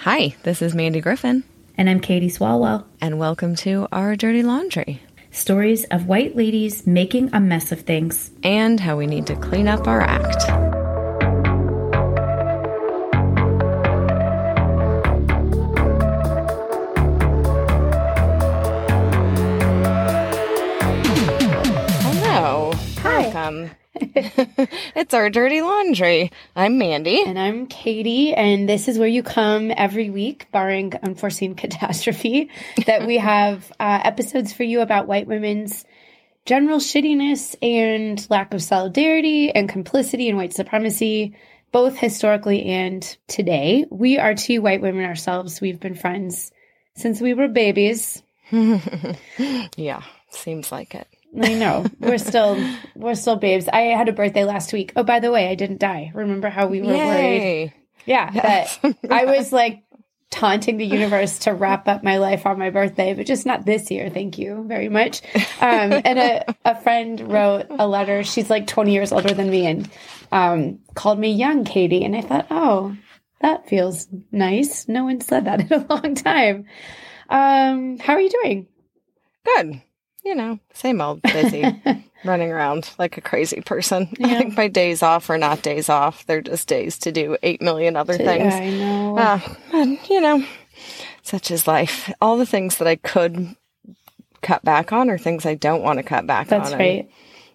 Hi, this is Mandy Griffin, And I'm Katie Swalwell. and welcome to Our Dirty Laundry Stories of white ladies making a mess of things. and how we need to clean up our act. It's Our Dirty Laundry. I'm Mandy. And I'm Katie, and this is where you come every week, barring unforeseen catastrophe, that we have uh, episodes for you about white women's general shittiness and lack of solidarity and complicity in white supremacy, both historically and today. We are two white women ourselves. We've been friends since we were babies. yeah, seems like it. I know. We're still we're still babes. I had a birthday last week. Oh, by the way, I didn't die. Remember how we were worried? Yay. Yeah. That I was like taunting the universe to wrap up my life on my birthday, but just not this year. Thank you very much. Um, and a, a friend wrote a letter. She's like 20 years older than me and um, called me young Katie. And I thought, oh, that feels nice. No one said that in a long time. Um, how are you doing? Good. You know, same old busy, running around like a crazy person. I think my days off are not days off. They're just days to do 8 million other things. I know. Uh, and, you know, such is life. All the things that I could cut back on are things I don't want to cut back That's on. That's right.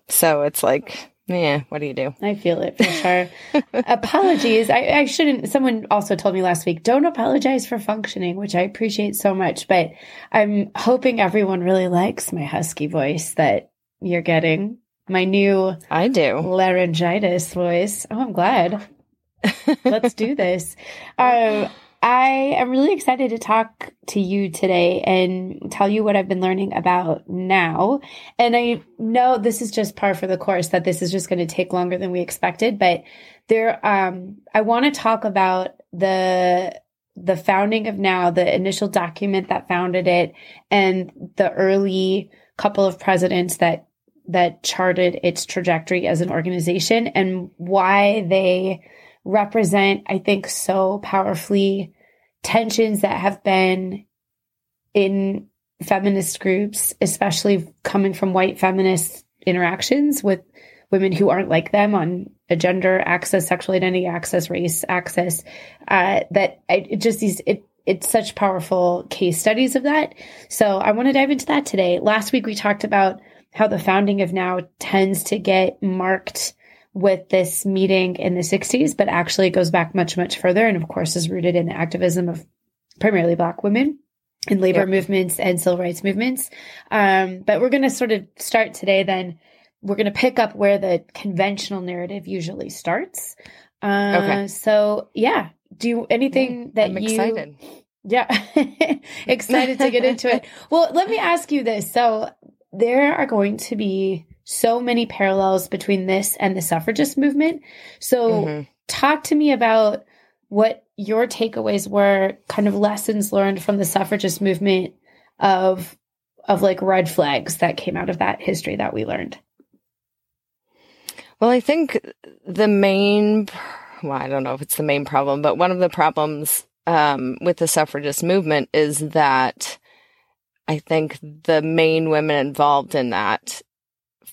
So it's like, yeah, what do you do? I feel it for sure. Apologies. I, I shouldn't. Someone also told me last week, don't apologize for functioning, which I appreciate so much. But I'm hoping everyone really likes my husky voice that you're getting. My new I do. laryngitis voice. Oh, I'm glad. Let's do this. Um, I am really excited to talk to you today and tell you what I've been learning about now. And I know this is just par for the course that this is just going to take longer than we expected, but there um I want to talk about the the founding of now, the initial document that founded it and the early couple of presidents that that charted its trajectory as an organization and why they represent, I think, so powerfully tensions that have been in feminist groups, especially coming from white feminist interactions with women who aren't like them on a gender access, sexual identity access, race access. Uh, that I, it just these it it's such powerful case studies of that. So I want to dive into that today. Last week we talked about how the founding of now tends to get marked with this meeting in the 60s, but actually it goes back much, much further. And of course, is rooted in the activism of primarily Black women in labor Yep. movements and civil rights movements. Um, but we're going to sort of start today then. We're going to pick up where the conventional narrative usually starts. Uh, Okay. So, yeah. Do you, anything that I'm you excited. yeah. Excited to get into it. Well, let me ask you this. So, there are going to be so many parallels between this and the suffragist movement. So, Mhm. talk to me about what your takeaways were, kind of lessons learned from the suffragist movement of of like red flags that came out of that history that we learned. Well, I think the main, well, I don't know if it's the main problem, but one of the problems um, with the suffragist movement is that I think the main women involved in that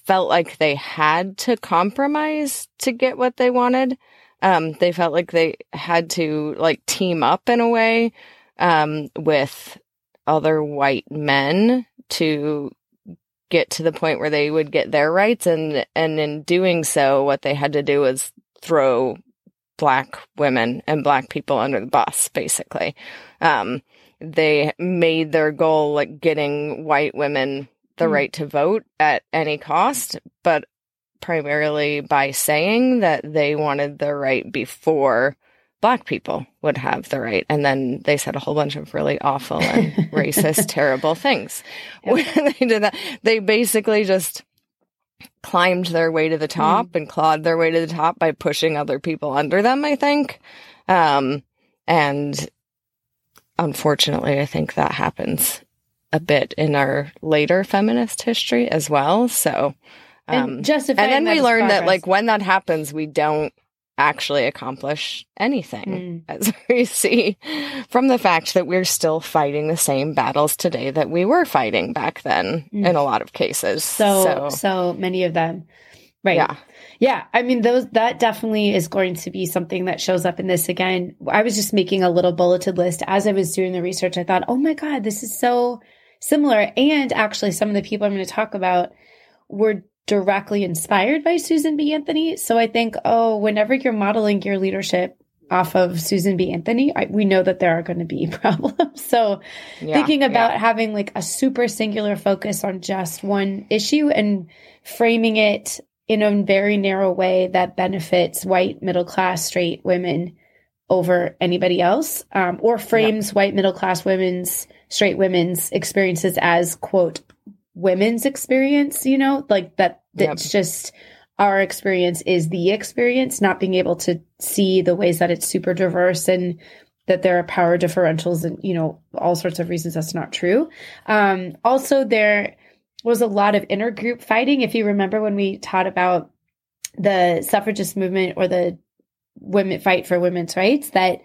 felt like they had to compromise to get what they wanted. Um, they felt like they had to like team up in a way um, with other white men to get to the point where they would get their rights and and in doing so what they had to do was throw black women and black people under the bus basically um they made their goal like getting white women the Mm. right to vote at any cost but primarily by saying that they wanted the right before black people would have the right and then they said a whole bunch of really awful and racist terrible things Yep. when they did that they basically just climbed their way to the top and clawed their way to the top by pushing other people under them i think um and unfortunately i think that happens a bit in our later feminist history as well so um and and then we learned that like when that happens we don't actually accomplish anything, mm. as we see from the fact that we're still fighting the same battles today that we were fighting back then mm. in a lot of cases. So, so, so many of them. Right. Yeah. Yeah. I mean, those, that definitely is going to be something that shows up in this again. I was just making a little bulleted list as I was doing the research. I thought, oh my God, this is so similar. And actually, some of the people I'm going to talk about were directly inspired by Susan B. Anthony. So I think, oh, whenever you're modeling your leadership off of Susan B. Anthony, I, we know that there are going to be problems. So yeah, thinking about yeah. having like a super singular focus on just one issue and framing it in a very narrow way that benefits white middle class straight women over anybody else um, or frames yeah. white middle class women's straight women's experiences as quote women's experience, you know, like that that's yep. just our experience is the experience, not being able to see the ways that it's super diverse and that there are power differentials and, you know, all sorts of reasons that's not true. Um, also, there was a lot of intergroup fighting. If you remember when we taught about the suffragist movement or the women fight for women's rights, that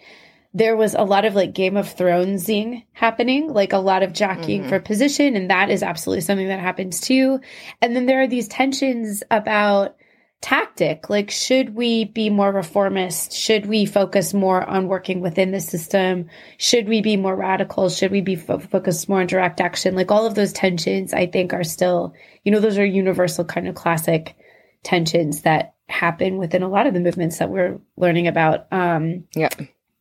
there was a lot of like Game of Thronesing happening, like a lot of jockeying mm-hmm. for position. And that is absolutely something that happens too. And then there are these tensions about tactic. Like, should we be more reformist? Should we focus more on working within the system? Should we be more radical? Should we be fo- focused more on direct action? Like all of those tensions, I think are still, you know, those are universal kind of classic tensions that happen within a lot of the movements that we're learning about. Um, yeah.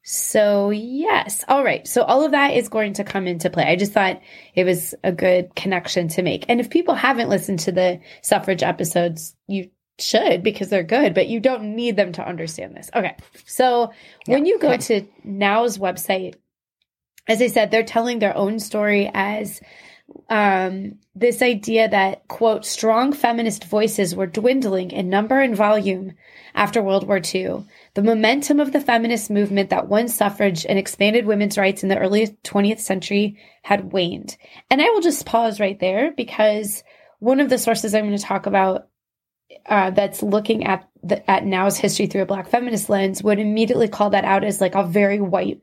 So, yes. All right. So, all of that is going to come into play. I just thought it was a good connection to make. And if people haven't listened to the suffrage episodes, you should because they're good, but you don't need them to understand this. Okay. So, when you go okay. to Now's website, as I said, they're telling their own story as um, this idea that, quote, strong feminist voices were dwindling in number and volume after World War II the momentum of the feminist movement that won suffrage and expanded women's rights in the early 20th century had waned. And I will just pause right there because one of the sources I'm going to talk about uh, that's looking at the, at now's history through a black feminist lens would immediately call that out as like a very white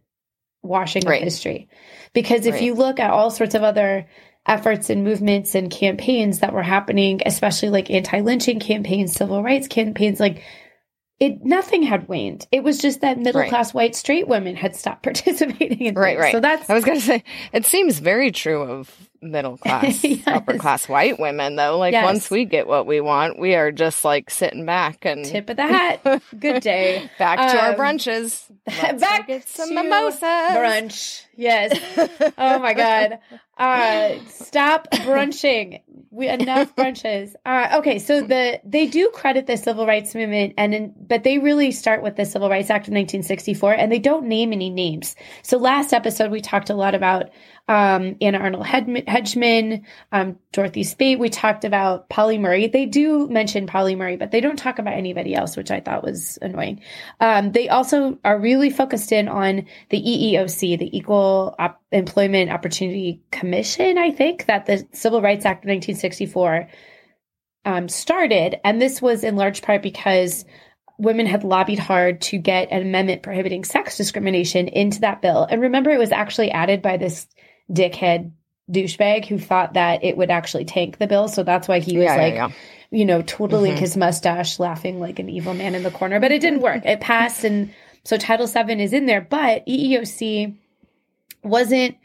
washing right. of history. Because if right. you look at all sorts of other efforts and movements and campaigns that were happening, especially like anti-lynching campaigns, civil rights campaigns, like it nothing had waned. It was just that middle class right. white straight women had stopped participating in right, things. right. So that's I was going to say it seems very true of middle class, yes. upper class white women, though. Like yes. once we get what we want, we are just like sitting back and tip of the hat. Good day. back to um, our brunches. Let's back get some mimosas. Brunch. Yes. oh my god. Uh, stop brunching. We enough brunches. Uh, okay, so the they do credit the civil rights movement, and in, but they really start with the Civil Rights Act of 1964, and they don't name any names. So last episode we talked a lot about um, Anna Arnold Hedgeman, um, Dorothy Height. We talked about Pauli Murray. They do mention Pauli Murray, but they don't talk about anybody else, which I thought was annoying. Um, they also are really focused in on the EEOC, the Equal Op- Employment Opportunity Commission, I think, that the Civil Rights Act of 1964 um, started. And this was in large part because women had lobbied hard to get an amendment prohibiting sex discrimination into that bill. And remember, it was actually added by this dickhead douchebag who thought that it would actually tank the bill. So that's why he was yeah, like, yeah, yeah. you know, twiddling mm-hmm. his mustache, laughing like an evil man in the corner. But it didn't work. It passed. And so Title VII is in there. But EEOC wasn't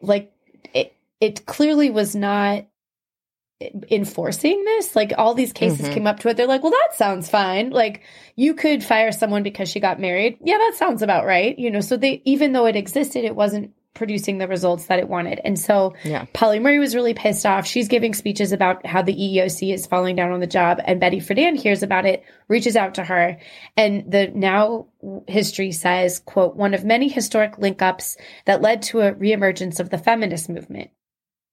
like, it, it clearly was not enforcing this. Like all these cases mm-hmm. came up to it. They're like, well, that sounds fine. Like you could fire someone because she got married. Yeah, that sounds about right. You know, so they, even though it existed, it wasn't producing the results that it wanted. And so yeah. Pauli Murray was really pissed off. She's giving speeches about how the EEOC is falling down on the job. And Betty Friedan hears about it, reaches out to her. And the now history says, quote, one of many historic link ups that led to a reemergence of the feminist movement.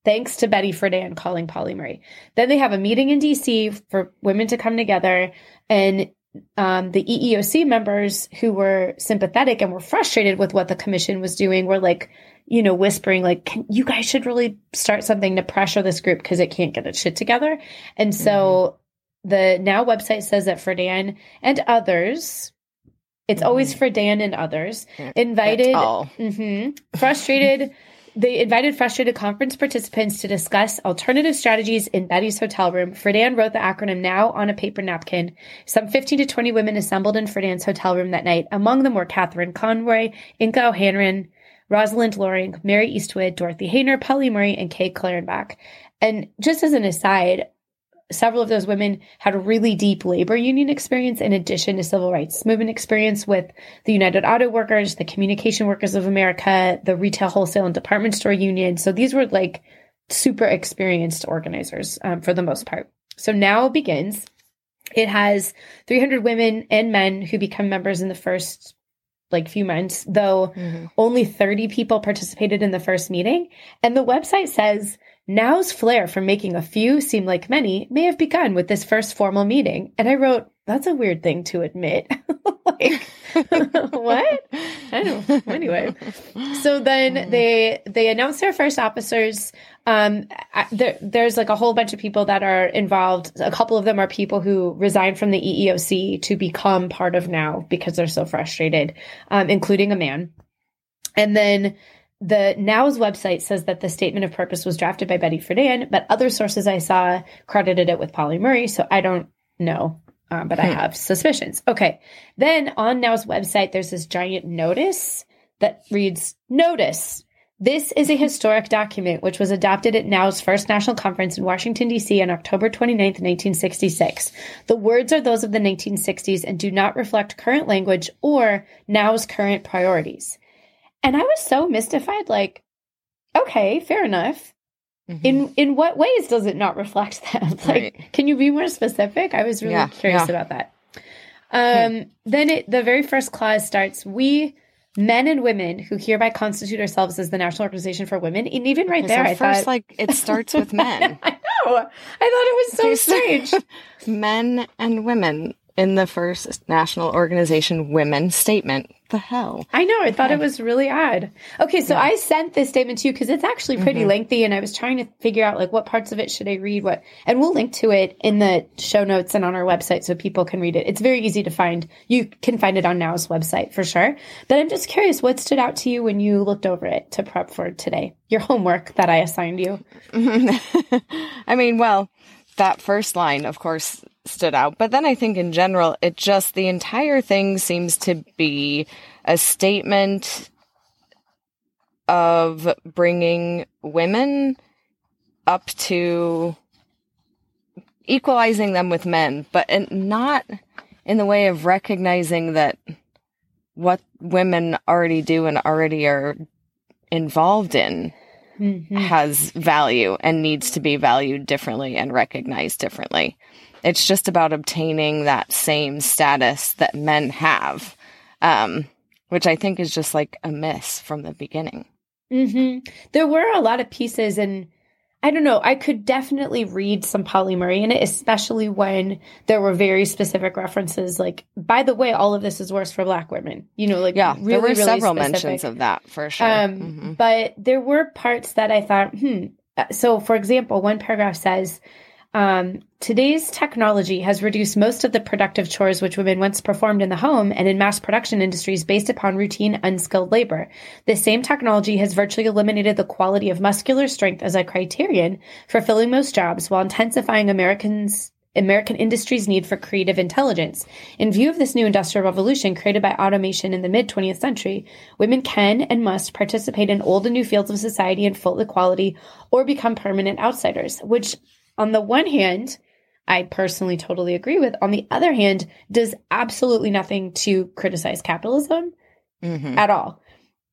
Thanks to Betty Friedan calling Pauli Murray. Then they have a meeting in DC for women to come together and um, the EEOC members who were sympathetic and were frustrated with what the commission was doing were like, you know, whispering like, you guys should really start something to pressure this group because it can't get its shit together. And so mm-hmm. the now website says that Friedan and others, It's mm-hmm. always Friedan and others. Invited, mm-hmm, frustrated. They invited frustrated conference participants to discuss alternative strategies in Betty's hotel room. Friedan wrote the acronym now on a paper napkin. Some 15 to 20 women assembled in Friedan's hotel room that night. Among them were Catherine Conroy, Inka O'Hanlon, Rosalind Loring, Mary Eastwood, Dorothy Haener, Pauli Murray, and Kay Clarenbach. And just as an aside, several of those women had really deep labor union experience in addition to civil rights movement experience with the United Auto Workers, the Communication Workers of America, the Retail Wholesale and Department Store Union. So these were like super experienced organizers um, for the most part. So now begins. It has 300 women and men who become members in the first like few months, though mm-hmm. only 30 people participated in the first meeting. And the website says Now's flair for making a few seem like many may have begun with this first formal meeting. And I wrote, that's a weird thing to admit. like, what? I don't know. Anyway, so then mm. they they announced their first officers. Um, there, there's like a whole bunch of people that are involved. A couple of them are people who resigned from the EEOC to become part of now because they're so frustrated, um, including a man. And then the Now's website says that the statement of purpose was drafted by Betty Friedan, but other sources I saw credited it with Pauli Murray. So I don't know, um, but hmm. I have suspicions. Okay. Then on Now's website, there's this giant notice that reads Notice. This is a historic document which was adopted at NOW's first national conference in Washington, D.C. on October 29th, 1966. The words are those of the 1960s and do not reflect current language or NOW's current priorities. And I was so mystified, like, okay, fair enough. Mm-hmm. In in what ways does it not reflect that? like, right. can you be more specific? I was really yeah, curious yeah. about that. Um, hmm. Then it, the very first clause starts: "We, men and women, who hereby constitute ourselves as the National Organization for Women." And even right there, I first thought, like it starts with men. I know. I thought it was so strange. men and women in the first National Organization Women statement. The hell? I know. I thought it was really odd. Okay, so yeah. I sent this statement to you because it's actually pretty mm-hmm. lengthy, and I was trying to figure out like what parts of it should I read. What, and we'll link to it in the show notes and on our website so people can read it. It's very easy to find. You can find it on Now's website for sure. But I'm just curious, what stood out to you when you looked over it to prep for today? Your homework that I assigned you. I mean, well, that first line, of course, stood out. But then I think in general, it just, the entire thing seems to be a statement of bringing women up to equalizing them with men, but not in the way of recognizing that what women already do and already are involved in mm-hmm. has value and needs to be valued differently and recognized differently. It's just about obtaining that same status that men have, um, which I think is just like a miss from the beginning. Mm-hmm. There were a lot of pieces, and I don't know, I could definitely read some Murray in it, especially when there were very specific references. Like, by the way, all of this is worse for Black women. You know, like, yeah, really, there were really several specific. mentions of that for sure. Um, mm-hmm. But there were parts that I thought, hmm. Uh, so, for example, one paragraph says, um, today's technology has reduced most of the productive chores which women once performed in the home and in mass production industries based upon routine, unskilled labor. The same technology has virtually eliminated the quality of muscular strength as a criterion for filling most jobs while intensifying Americans American industry's need for creative intelligence. In view of this new industrial revolution created by automation in the mid 20th century, women can and must participate in old and new fields of society in full equality or become permanent outsiders, which on the one hand, I personally totally agree with. On the other hand, does absolutely nothing to criticize capitalism mm-hmm. at all.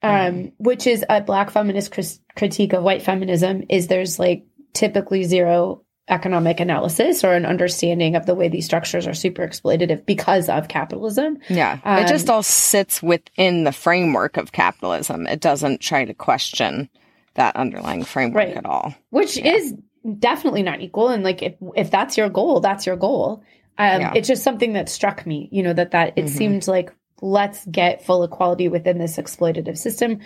Um, mm-hmm. which is a black feminist critique of white feminism is there's like typically zero economic analysis or an understanding of the way these structures are super exploitative because of capitalism. Yeah. Um, it just all sits within the framework of capitalism. It doesn't try to question that underlying framework right. at all. Which yeah. is definitely not equal and like if if that's your goal that's your goal um yeah. it's just something that struck me you know that that it mm-hmm. seemed like let's get full equality within this exploitative system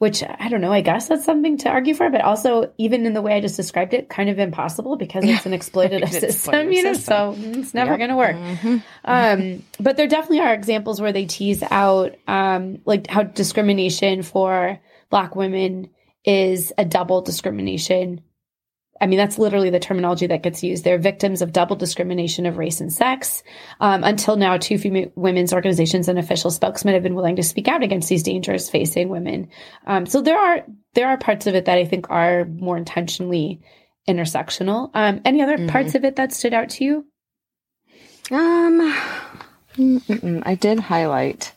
which I don't know, I guess that's something to argue for, but also even in the way I just described it, kind of impossible because it's an exploitative system, you know, so it's never yep. going to work. Mm-hmm. Um, but there definitely are examples where they tease out, um, like how discrimination for Black women is a double discrimination I mean, that's literally the terminology that gets used. They're victims of double discrimination of race and sex. Um, until now, two female women's organizations and official spokesmen have been willing to speak out against these dangers facing women. Um, so there are there are parts of it that I think are more intentionally intersectional. Um, any other mm-hmm. parts of it that stood out to you? Um, I did highlight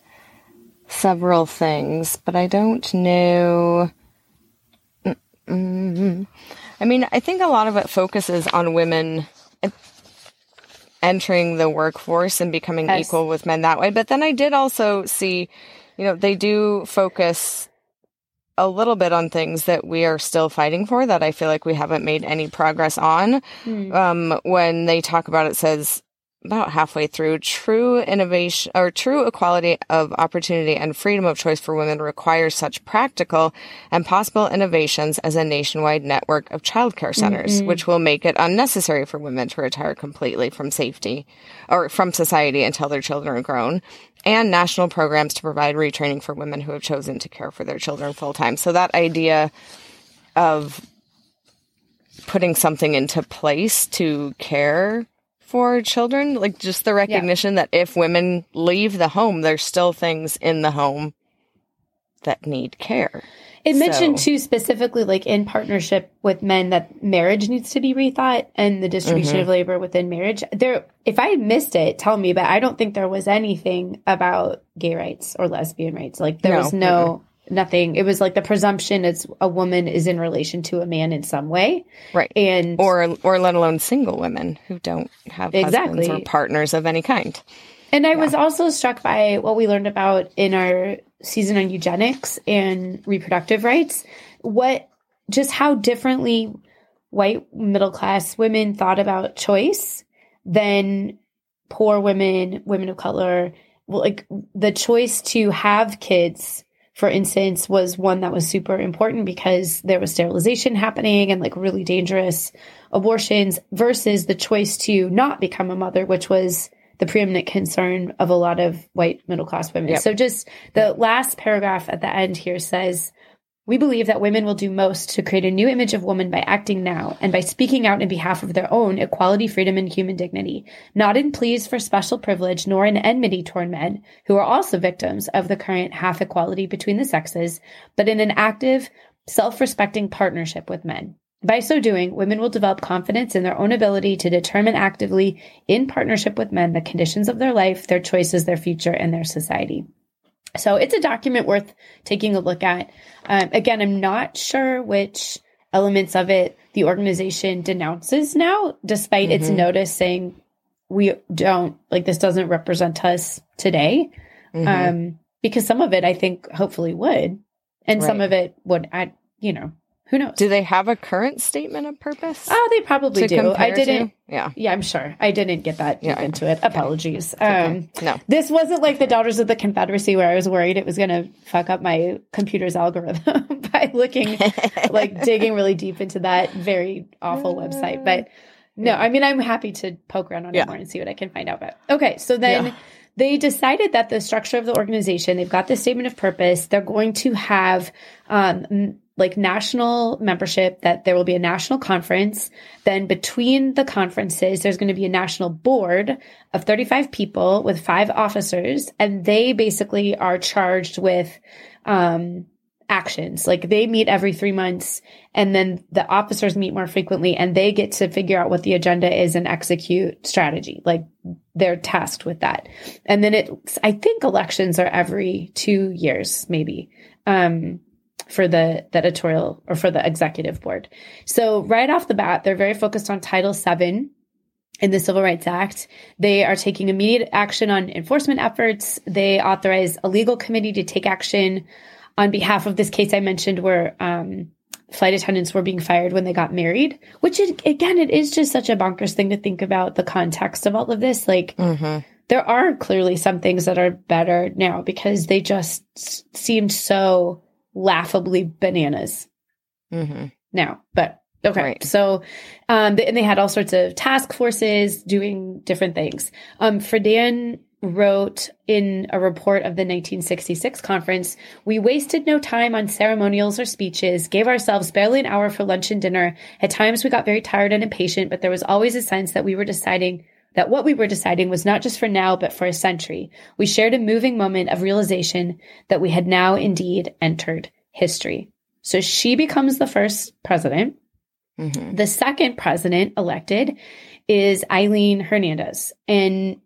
several things, but I don't know. Mm-mm. I mean, I think a lot of it focuses on women entering the workforce and becoming yes. equal with men that way. But then I did also see, you know, they do focus a little bit on things that we are still fighting for that I feel like we haven't made any progress on. Mm. Um, when they talk about it, says about halfway through, true innovation or true equality of opportunity and freedom of choice for women requires such practical and possible innovations as a nationwide network of childcare centers, mm-hmm. which will make it unnecessary for women to retire completely from safety or from society until their children are grown and national programs to provide retraining for women who have chosen to care for their children full time. So that idea of putting something into place to care for children, like just the recognition yeah. that if women leave the home, there's still things in the home that need care. It so. mentioned too specifically, like in partnership with men, that marriage needs to be rethought and the distribution mm-hmm. of labor within marriage. There, if I missed it, tell me. But I don't think there was anything about gay rights or lesbian rights. Like there no. was no. Mm-hmm nothing. It was like the presumption is a woman is in relation to a man in some way, right? And or or let alone single women who don't have exactly or partners of any kind. And I yeah. was also struck by what we learned about in our season on eugenics and reproductive rights. What just how differently white middle class women thought about choice than poor women, women of color, like the choice to have kids for instance, was one that was super important because there was sterilization happening and like really dangerous abortions versus the choice to not become a mother, which was the preeminent concern of a lot of white middle class women. Yep. So just the last paragraph at the end here says, we believe that women will do most to create a new image of woman by acting now and by speaking out in behalf of their own equality, freedom, and human dignity, not in pleas for special privilege nor in enmity toward men, who are also victims of the current half equality between the sexes, but in an active, self respecting partnership with men. By so doing, women will develop confidence in their own ability to determine actively, in partnership with men, the conditions of their life, their choices, their future, and their society. So it's a document worth taking a look at. Um, again, I'm not sure which elements of it the organization denounces now, despite mm-hmm. its notice saying we don't like this doesn't represent us today. Mm-hmm. Um, because some of it I think hopefully would, and right. some of it would. I you know who knows? Do they have a current statement of purpose? Oh, they probably do. I didn't. To? Yeah. Yeah, I'm sure. I didn't get that yeah. into it. Apologies. Um, no. This wasn't like the Daughters of the Confederacy where I was worried it was going to fuck up my computer's algorithm by looking, like digging really deep into that very awful website. But no, I mean, I'm happy to poke around on yeah. it more and see what I can find out about. Okay. So then. Yeah they decided that the structure of the organization, they've got the statement of purpose. They're going to have um, like national membership that there will be a national conference. Then between the conferences, there's going to be a national board of 35 people with five officers. And they basically are charged with, um, actions. Like they meet every three months and then the officers meet more frequently and they get to figure out what the agenda is and execute strategy. Like they're tasked with that. And then it, I think elections are every two years, maybe. Um, for the, the editorial or for the executive board. So right off the bat, they're very focused on Title VII in the Civil Rights Act. They are taking immediate action on enforcement efforts. They authorize a legal committee to take action on behalf of this case I mentioned where um, flight attendants were being fired when they got married, which is, again, it is just such a bonkers thing to think about the context of all of this. Like, mm-hmm. there are clearly some things that are better now because they just seemed so laughably bananas hmm now. But okay. Right. So, um, and they had all sorts of task forces doing different things. Um, Friedan wrote in a report of the 1966 conference We wasted no time on ceremonials or speeches, gave ourselves barely an hour for lunch and dinner. At times we got very tired and impatient, but there was always a sense that we were deciding that what we were deciding was not just for now, but for a century. We shared a moving moment of realization that we had now indeed entered history. So she becomes the first president. hmm The second president elected is Aileen Hernandez. And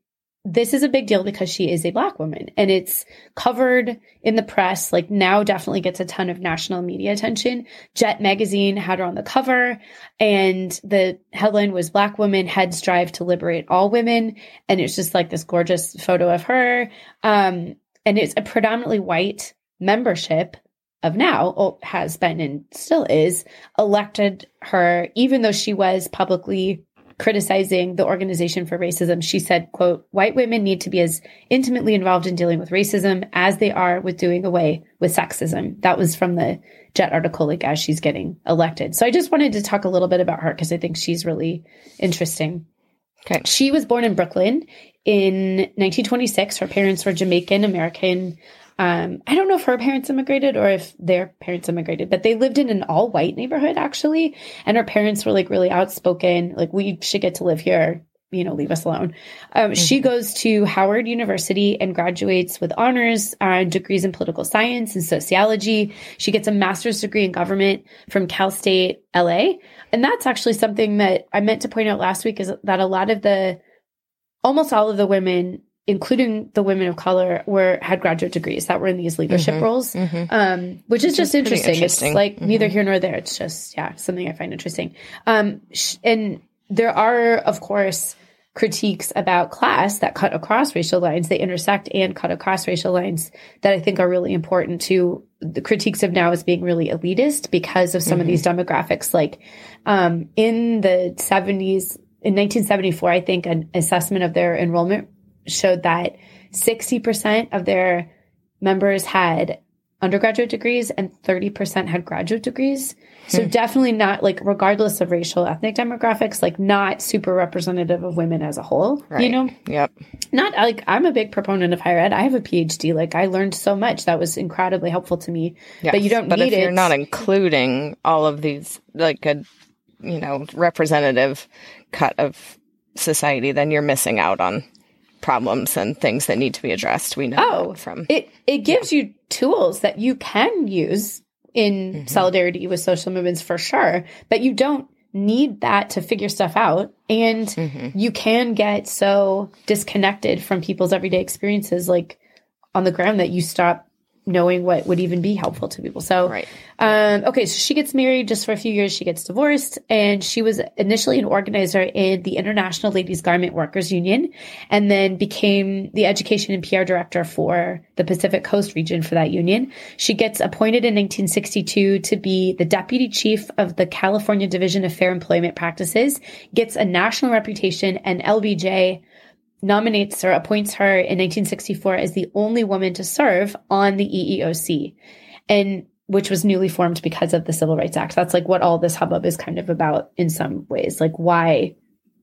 this is a big deal because she is a black woman and it's covered in the press. Like now definitely gets a ton of national media attention. Jet magazine had her on the cover and the headline was black woman heads drive to liberate all women. And it's just like this gorgeous photo of her. Um, and it's a predominantly white membership of now has been and still is elected her even though she was publicly criticizing the organization for racism she said quote white women need to be as intimately involved in dealing with racism as they are with doing away with sexism that was from the jet article like as she's getting elected so i just wanted to talk a little bit about her because i think she's really interesting Okay. she was born in Brooklyn in 1926. Her parents were Jamaican American. Um, I don't know if her parents immigrated or if their parents immigrated, but they lived in an all white neighborhood actually. And her parents were like really outspoken, like, we should get to live here, you know, leave us alone. Um, She goes to Howard University and graduates with honors uh, degrees in political science and sociology. She gets a master's degree in government from Cal State LA. And that's actually something that I meant to point out last week is that a lot of the, almost all of the women, including the women of color, were had graduate degrees that were in these leadership Mhm. roles, hmm um, which is Which just is interesting. interesting. It's like Mhm. neither here nor there. It's just yeah, something I find interesting. Um, sh- and there are, of course, critiques about class that cut across racial lines. They intersect and cut across racial lines that I think are really important to the critiques of now as being really elitist because of some of these demographics. Like um, in the 70s, in 1974, I think an assessment of their enrollment showed that 60% of their members had undergraduate degrees and 30% had graduate degrees. So Hmm. definitely not like regardless of racial ethnic demographics, like not super representative of women as a whole. You know, Yep. not like I'm a big proponent of higher ed. I have a PhD. Like I learned so much that was incredibly helpful to me. Yes. But you don't But if you're it. not including all of these, like a, you know, representative cut of society, then you're missing out on problems and things that need to be addressed. We know Oh, from It it gives you tools that you can use in Mhm. solidarity with social movements for sure, but you don't need that to figure stuff out and Mhm. you can get so disconnected from people's everyday experiences like on the ground that you stop knowing what would even be helpful to people. So right. um, okay, so she gets married just for a few years. She gets divorced, and she was initially an organizer in the International Ladies Garment Workers Union, and then became the education and PR director for the Pacific Coast region for that union. She gets appointed in 1962 to be the deputy chief of the California Division of Fair Employment Practices, gets a national reputation, and LBJ nominates or appoints her in 1964 as the only woman to serve on the EEOC. And which was newly formed because of the Civil Rights Act. That's like what all this hubbub is kind of about in some ways, like why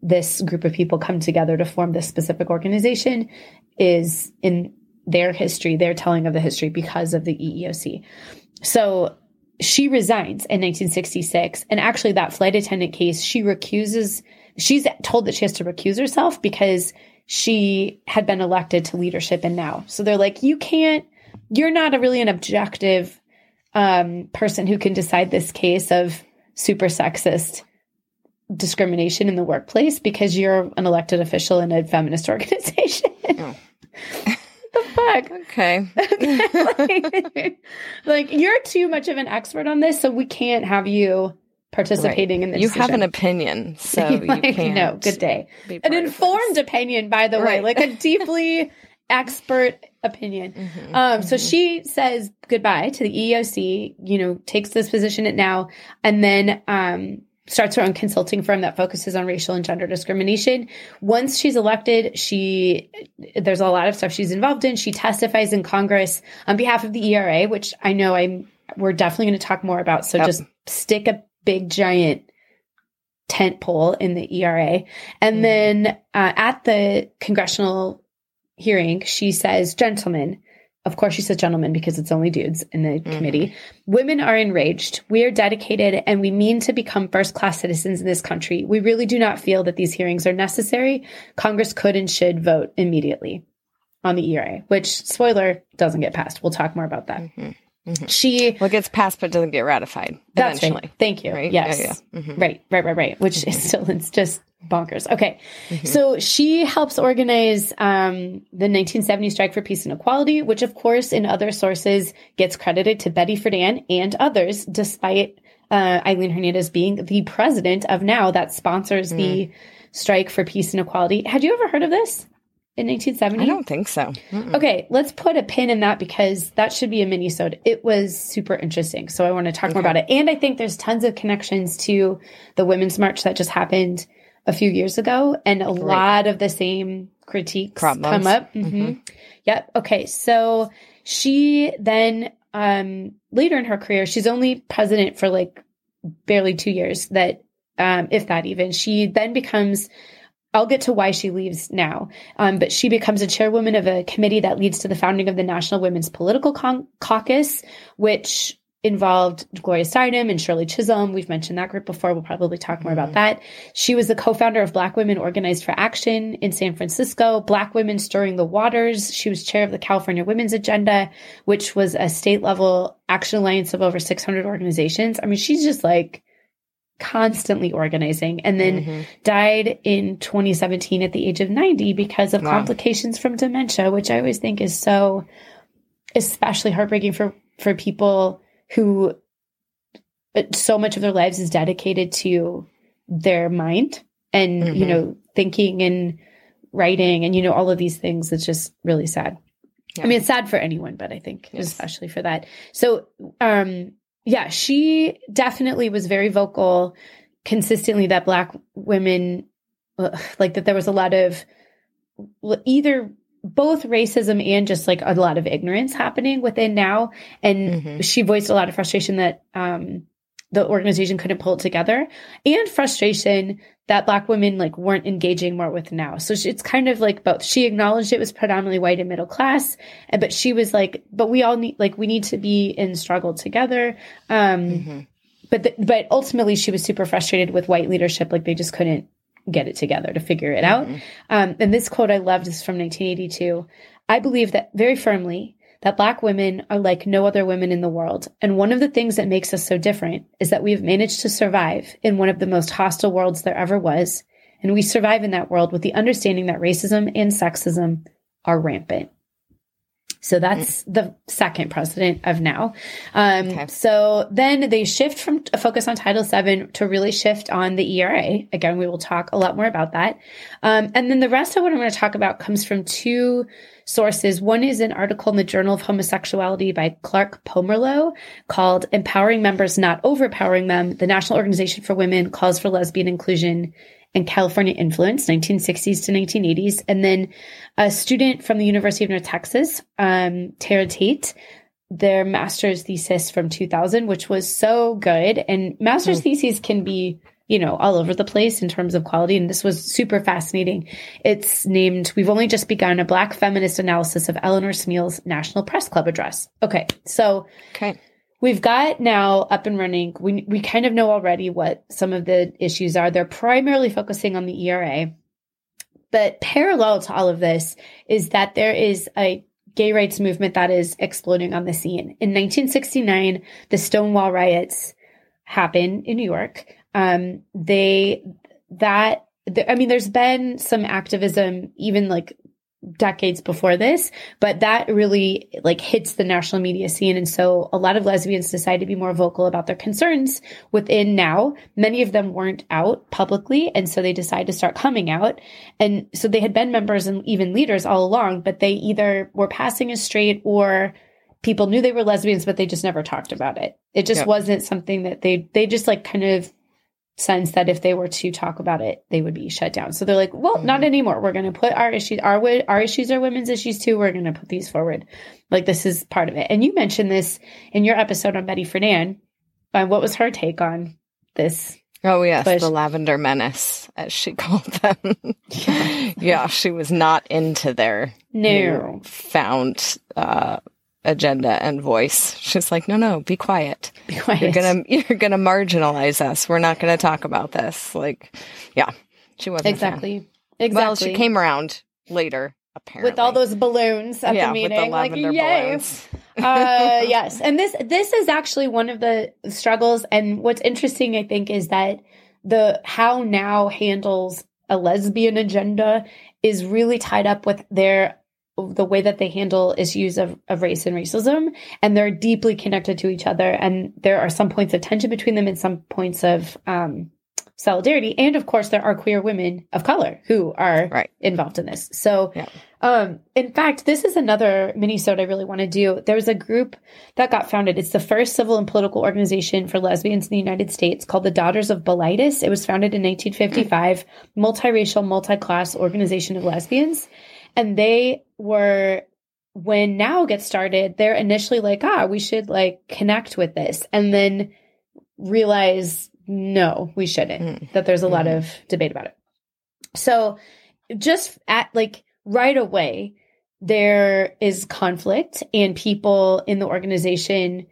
this group of people come together to form this specific organization is in their history, their telling of the history because of the EEOC. So she resigns in 1966. And actually, that flight attendant case, she recuses, she's told that she has to recuse herself because she had been elected to leadership and now. So they're like, you can't, you're not a really an objective um, person who can decide this case of super sexist discrimination in the workplace because you're an elected official in a feminist organization. Oh. the fuck? Okay. like, like, you're too much of an expert on this, so we can't have you participating in this. You have an opinion, so you like, can't. no, good day. An informed opinion, by the way, like a deeply expert opinion. Mhm. Um, so Mhm. she says goodbye to the EEOC, you know, takes this position at now, and then um, starts her own consulting firm that focuses on racial and gender discrimination. Once she's elected, she there's a lot of stuff she's involved in. She testifies in Congress on behalf of the ERA, which I know I'm we're definitely going to talk more about. So Yep. just stick a big giant tent pole in the ERA. And Mhm. then uh, at the congressional hearing, she says, Gentlemen, of course, she says gentlemen because it's only dudes in the Mhm. committee. Women are enraged. We are dedicated and we mean to become first class citizens in this country. We really do not feel that these hearings are necessary. Congress could and should vote immediately on the ERA, which, spoiler, doesn't get passed. We'll talk more about that. Mhm. Mhm. She, Well, gets passed but doesn't get ratified that's eventually. right. Thank you. Right? Yes. Yeah, yeah. Mhm. Right, right, right, right. Which is still, it's just bonkers. Okay. Mhm. So she helps organize um, the 1970 Strike for Peace and Equality, which, of course, in other sources gets credited to Betty Friedan and others, despite uh, Aileen Hernandez being the president of now that sponsors the Strike for Peace and Equality. Had you ever heard of this in 1970? I don't think so. Mm-mm. Okay, let's put a pin in that because that should be a mini sode. It was super interesting. So I want to talk more about it. And I think there's tons of connections to the Women's March that just happened a few years ago. And a lot of the same critiques Problems. come up. hmm Mhm. Yep. Okay. So she then, um, later in her career, she's only president for like barely two years that, um, if that even, she then becomes I'll get to why she leaves now. Um, but she becomes a chairwoman of a committee that leads to the founding of the National Women's Political Con- Caucus, which involved Gloria Steinem and Shirley Chisholm. We've mentioned that group before. We'll probably talk more about Mhm. that. She was the co-founder of Black Women Organized for Action in San Francisco, Black Women Stirring the Waters. She was chair of the California Women's Agenda, which was a state level action alliance of over 600 organizations. I mean, she's just like constantly organizing. And then Mhm. died in 2017 at the age of 90 because of Wow. complications from dementia, which I always think is so especially heartbreaking for for people who uh, so much of their lives is dedicated to their mind and you Mhm. know thinking and writing and you know all of these things it's just really sad Yeah. i mean it's sad for anyone but i think Yes. especially for that so um yeah she definitely was very vocal consistently that black women like that there was a lot of either both racism and just like a lot of ignorance happening within now and Mhm. she voiced a lot of frustration that um the organization couldn't pull it together and frustration that black women like weren't engaging more with now so she, it's kind of like both she acknowledged it was predominantly white and middle class and but she was like but we all need like we need to be in struggle together um Mhm. but the, but ultimately she was super frustrated with white leadership like they just couldn't get it together to figure it out Mhm. um, and this quote I loved is from 1982. I believe that very firmly that Black women are like no other women in the world. And one of the things that makes us so different is that we have managed to survive in one of the most hostile worlds there ever was. And we survive in that world with the understanding that racism and sexism are rampant. So that's the second president of now. Um, Okay. So then they shift from a focus on Title VII to really shift on the ERA. Again, we will talk a lot more about that. Um, and then the rest of what I'm going to talk about comes from two sources. One is an article in the Journal of Homosexuality by Clark Pomerleau called Empowering Members, Not Overpowering Them. The National Organization for Women calls for lesbian inclusion and California influence, 1960s to 1980s. And then a student from the University of North Texas, um, Tara Tate, their master's thesis from 2000, which was so good. And master's theses can be, you know, all over the place in terms of quality. And this was super fascinating. It's named We've Only Just Begun a Black Feminist Analysis of Eleanor Smeal's National Press Club Address. Okay. So Okay. We've got now up and running. We we kind of know already what some of the issues are. They're primarily focusing on the ERA. But parallel to all of this is that there is a gay rights movement that is exploding on the scene. In 1969, the Stonewall riots happen in New York. Um, they that the, I mean, there's been some activism even like decades before this, but that really like hits the national media scene. And so a lot of lesbians decided to be more vocal about their concerns within now. Many of them weren't out publicly. And so they decided to start coming out. And so they had been members and even leaders all along, but they either were passing as straight or people knew they were lesbians, but they just never talked about it. It just Yep. wasn't something that they, they just like kind of sense that if they were to talk about it, they would be shut down. So they're like, well, not Mhm. anymore. We're going to put our issues, our our issues are women's issues too. We're going to put these forward. Like this is part of it. And you mentioned this in your episode on Betty Friedan. Uh, what was her take on this? Oh yes, But- the lavender menace, as she called them. yeah, she was not into their No. found uh, agenda and voice. She's like, no, no, be quiet. Be quiet. You're gonna you're gonna marginalize us. We're not gonna talk about this. Like, yeah, she wasn't exactly. Exactly. Well, she came around later, apparently, with all those balloons at yeah, the meeting. with the like, yay. uh yes and this this is actually one of the struggles and what's interesting i think is that the how now handles a lesbian agenda is really tied up with their the way that they handle issues of, of race and racism and they're deeply connected to each other and there are some points of tension between them and some points of um solidarity and of course there are queer women of color who are Right. involved in this so Yeah. um, in fact, this is another mini-sode I really want to do. There's a group that got founded. It's the first civil and political organization for lesbians in the United States called the Daughters of Bilitis. It was founded in 1955, multiracial, multi-class organization of lesbians. And they were, when Now gets started, they're initially like, ah, we should like connect with this. And then realize, no, we shouldn't, Mm. that there's a lot of debate about it. So just at like right away, there is conflict and people in the organization,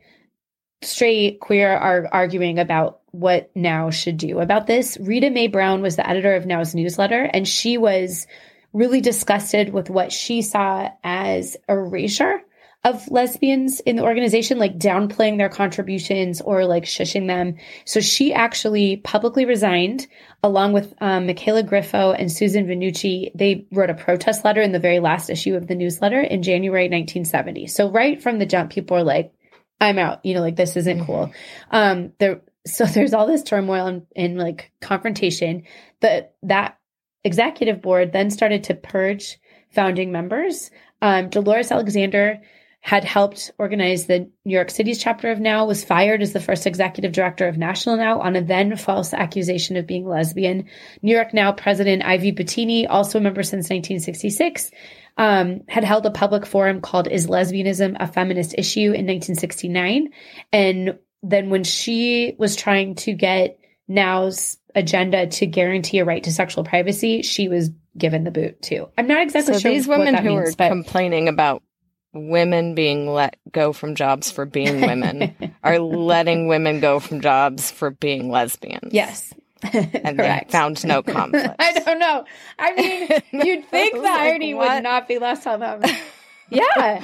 straight, queer, are arguing about what Now should do about this. Rita Mae Brown was the editor of Now's newsletter, and she was really disgusted with what she saw as erasure of lesbians in the organization, like downplaying their contributions or like shushing them. So she actually publicly resigned along with um, Michaela Griffo and Susan Vanucci. They wrote a protest letter in the very last issue of the newsletter in January 1970. So right from the jump, people were like, I'm out, you know, like this isn't Mhm. cool. Um, there, so there's all this turmoil and, and like confrontation that that executive board then started to purge founding members. Um, Dolores Alexander had helped organize the New York City's chapter of Now, was fired as the first executive director of National Now on a then false accusation of being lesbian. New York Now president Ivy Bottini, also a member since 1966, um, had held a public forum called Is Lesbianism a Feminist Issue in 1969. And then when she was trying to get Now's agenda to guarantee a right to sexual privacy, she was given the boot too. I'm not exactly So sure these what women who means, are but complaining about women being let go from jobs for being women are letting women go from jobs for being lesbians. yes. And they found no conflict. I don't know. I mean, you'd think the like, irony would not be less on them. yeah.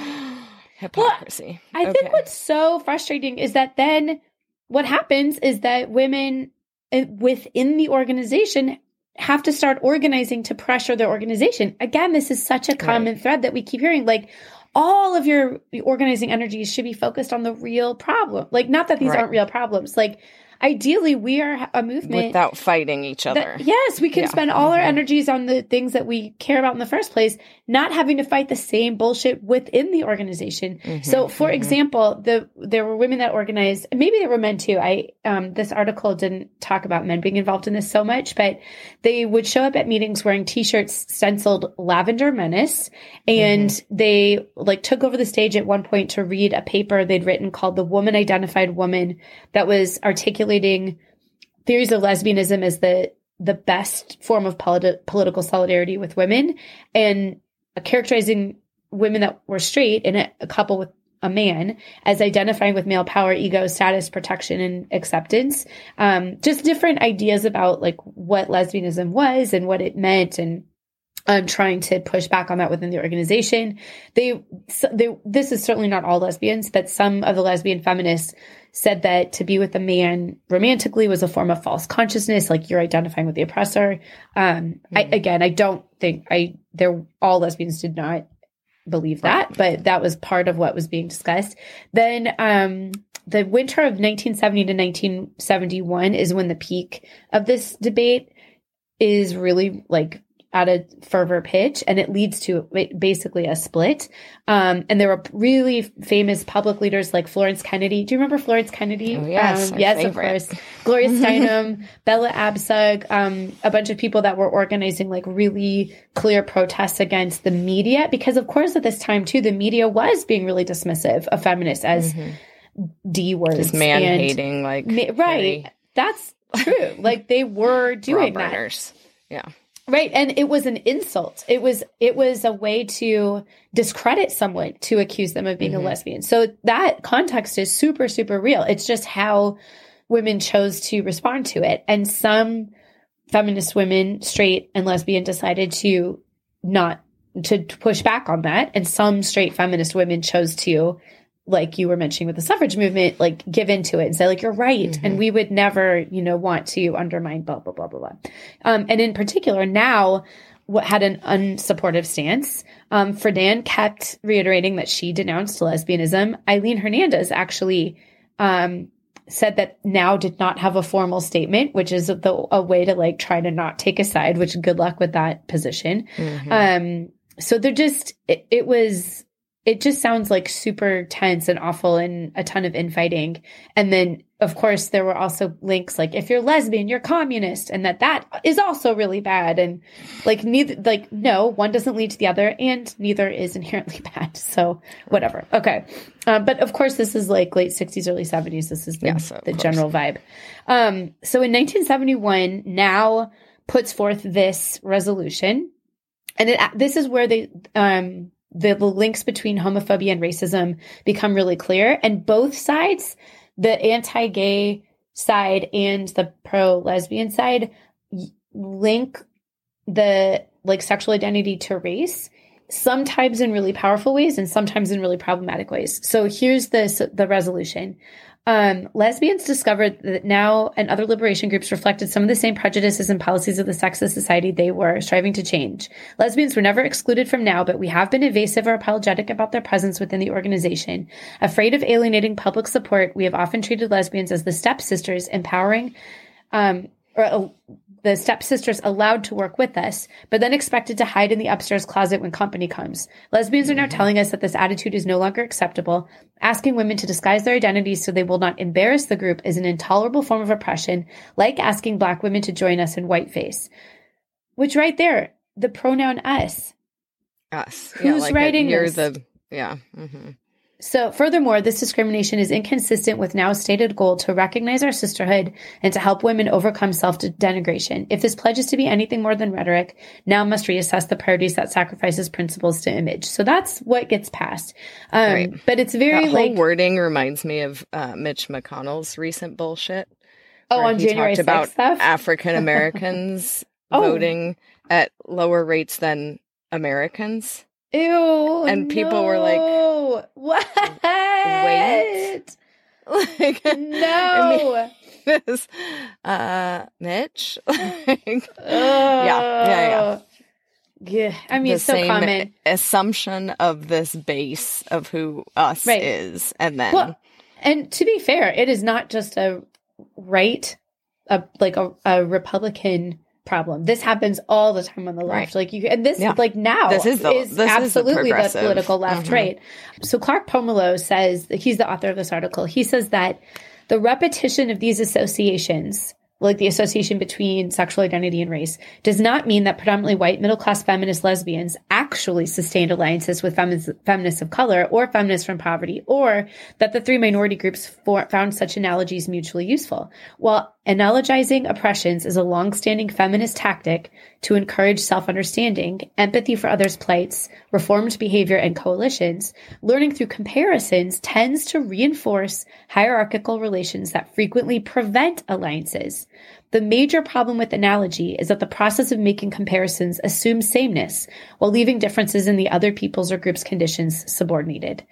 Hypocrisy. I Okay. think what's so frustrating is that then what happens is that women within the organization have to start organizing to pressure their organization. Again, this is such a common thread that we keep hearing. Like, all of your organizing energies should be focused on the real problem. Like, not that these Right. aren't real problems. Like, ideally, we are a movement Without fighting each that- other. yes, we can Yeah. spend all our Mhm. energies on the things that we care about in the first place, not having to fight the same bullshit within the organization. Mhm, So, for mhm. example, the there were women that organized. Maybe there were men too. I um, this article didn't talk about men being involved in this so much, but they would show up at meetings wearing T-shirts stenciled "Lavender Menace," and Mm-hmm. they like took over the stage at one point to read a paper they'd written called "The Woman Identified Woman," that was articulating theories of lesbianism as the the best form of politi- political solidarity with women and characterizing women that were straight in a, a couple with a man as identifying with male power, ego, status, protection, and acceptance. Um, just different ideas about like what lesbianism was and what it meant, and um, trying to push back on that within the organization. They, they, this is certainly not all lesbians. but some of the lesbian feminists said that to be with a man romantically was a form of false consciousness, like you're identifying with the oppressor. Um, I, Mhm. again, I don't think I there all lesbians did not believe that, but that was part of what was being discussed. Then um, the winter of 1970 to 1971 is when the peak of this debate is really like at a fervor pitch and it leads to basically a split. Um, and there were really famous public leaders like Florence Kennedy. Do you remember Florence Kennedy? Oh, yes, um, yes, favorite. of course. Gloria Steinem, Bella Abzug, um, a bunch of people that were organizing like really clear protests against the media because of course at this time too the media was being really dismissive of feminists as mm-hmm. D words. Man hating like ma- right. That's true. like they were doing that. Yeah. Right. And it was an insult. It was it was a way to discredit someone to accuse them of being mm-hmm. a lesbian. So that context is super, super real. It's just how women chose to respond to it. And some feminist women, straight and lesbian, decided to not to push back on that. And some straight feminist women chose to like you were mentioning with the suffrage movement, like give into it and say, like, you're right. Mm-hmm. And we would never, you know, want to undermine blah, blah, blah, blah, blah. Um, and in particular, now what had an unsupportive stance. Um, Friedan kept reiterating that she denounced lesbianism. Aileen Hernandez actually um, said that now did not have a formal statement, which is the, a way to like try to not take a side, which good luck with that position. Mm-hmm. Um, so they're just, it, it was it just sounds like super tense and awful and a ton of infighting. And then, of course, there were also links like if you're lesbian, you're communist, and that that is also really bad. And like neither, like no, one doesn't lead to the other, and neither is inherently bad. So whatever. Okay, um, but of course, this is like late '60s, early '70s. This is the, the general vibe. Um, so in 1971, now puts forth this resolution, and it, this is where they um the, the links between homophobia and racism become really clear. And both sides, the anti gay side and the pro lesbian side, link the like sexual identity to race sometimes in really powerful ways and sometimes in really problematic ways. So here's this the resolution. Um, lesbians discovered that now and other liberation groups reflected some of the same prejudices and policies of the sexist society they were striving to change. Lesbians were never excluded from now, but we have been evasive or apologetic about their presence within the organization. Afraid of alienating public support, we have often treated lesbians as the stepsisters, empowering um, or uh, the stepsisters allowed to work with us, but then expected to hide in the upstairs closet when company comes. Lesbians are now mm-hmm. telling us that this attitude is no longer acceptable. Asking women to disguise their identities so they will not embarrass the group is an intolerable form of oppression, like asking black women to join us in whiteface. Which right there, the pronoun us. Us. Who's yeah, like writing it, You're this? the yeah. Mm-hmm. So, furthermore, this discrimination is inconsistent with now stated goal to recognize our sisterhood and to help women overcome self denigration. If this pledge is to be anything more than rhetoric, now must reassess the priorities that sacrifices principles to image. So that's what gets passed. Um, right. But it's very that like wording reminds me of uh, Mitch McConnell's recent bullshit. Oh, on January talked about? African Americans oh. voting at lower rates than Americans. Ew. And people no. were like, What? Wait. Like, no. this, uh, Mitch? like, yeah, yeah, yeah. Yeah, I mean, the so common assumption of this base of who us right. is, and then, well, and to be fair, it is not just a right, a like a, a Republican problem. This happens all the time on the left. Right. Like you and this yeah. like now this is, the, is this absolutely is the, the, political left, mm-hmm. right? So Clark Pomerleau says he's the author of this article. He says that the repetition of these associations like the association between sexual identity and race, does not mean that predominantly white middle class feminist lesbians actually sustained alliances with feminists, feminists of color or feminists from poverty, or that the three minority groups for, found such analogies mutually useful. While analogizing oppressions is a long-standing feminist tactic to encourage self-understanding, empathy for others' plights, reformed behavior, and coalitions, learning through comparisons tends to reinforce hierarchical relations that frequently prevent alliances. The major problem with analogy is that the process of making comparisons assumes sameness while leaving differences in the other people's or group's conditions subordinated.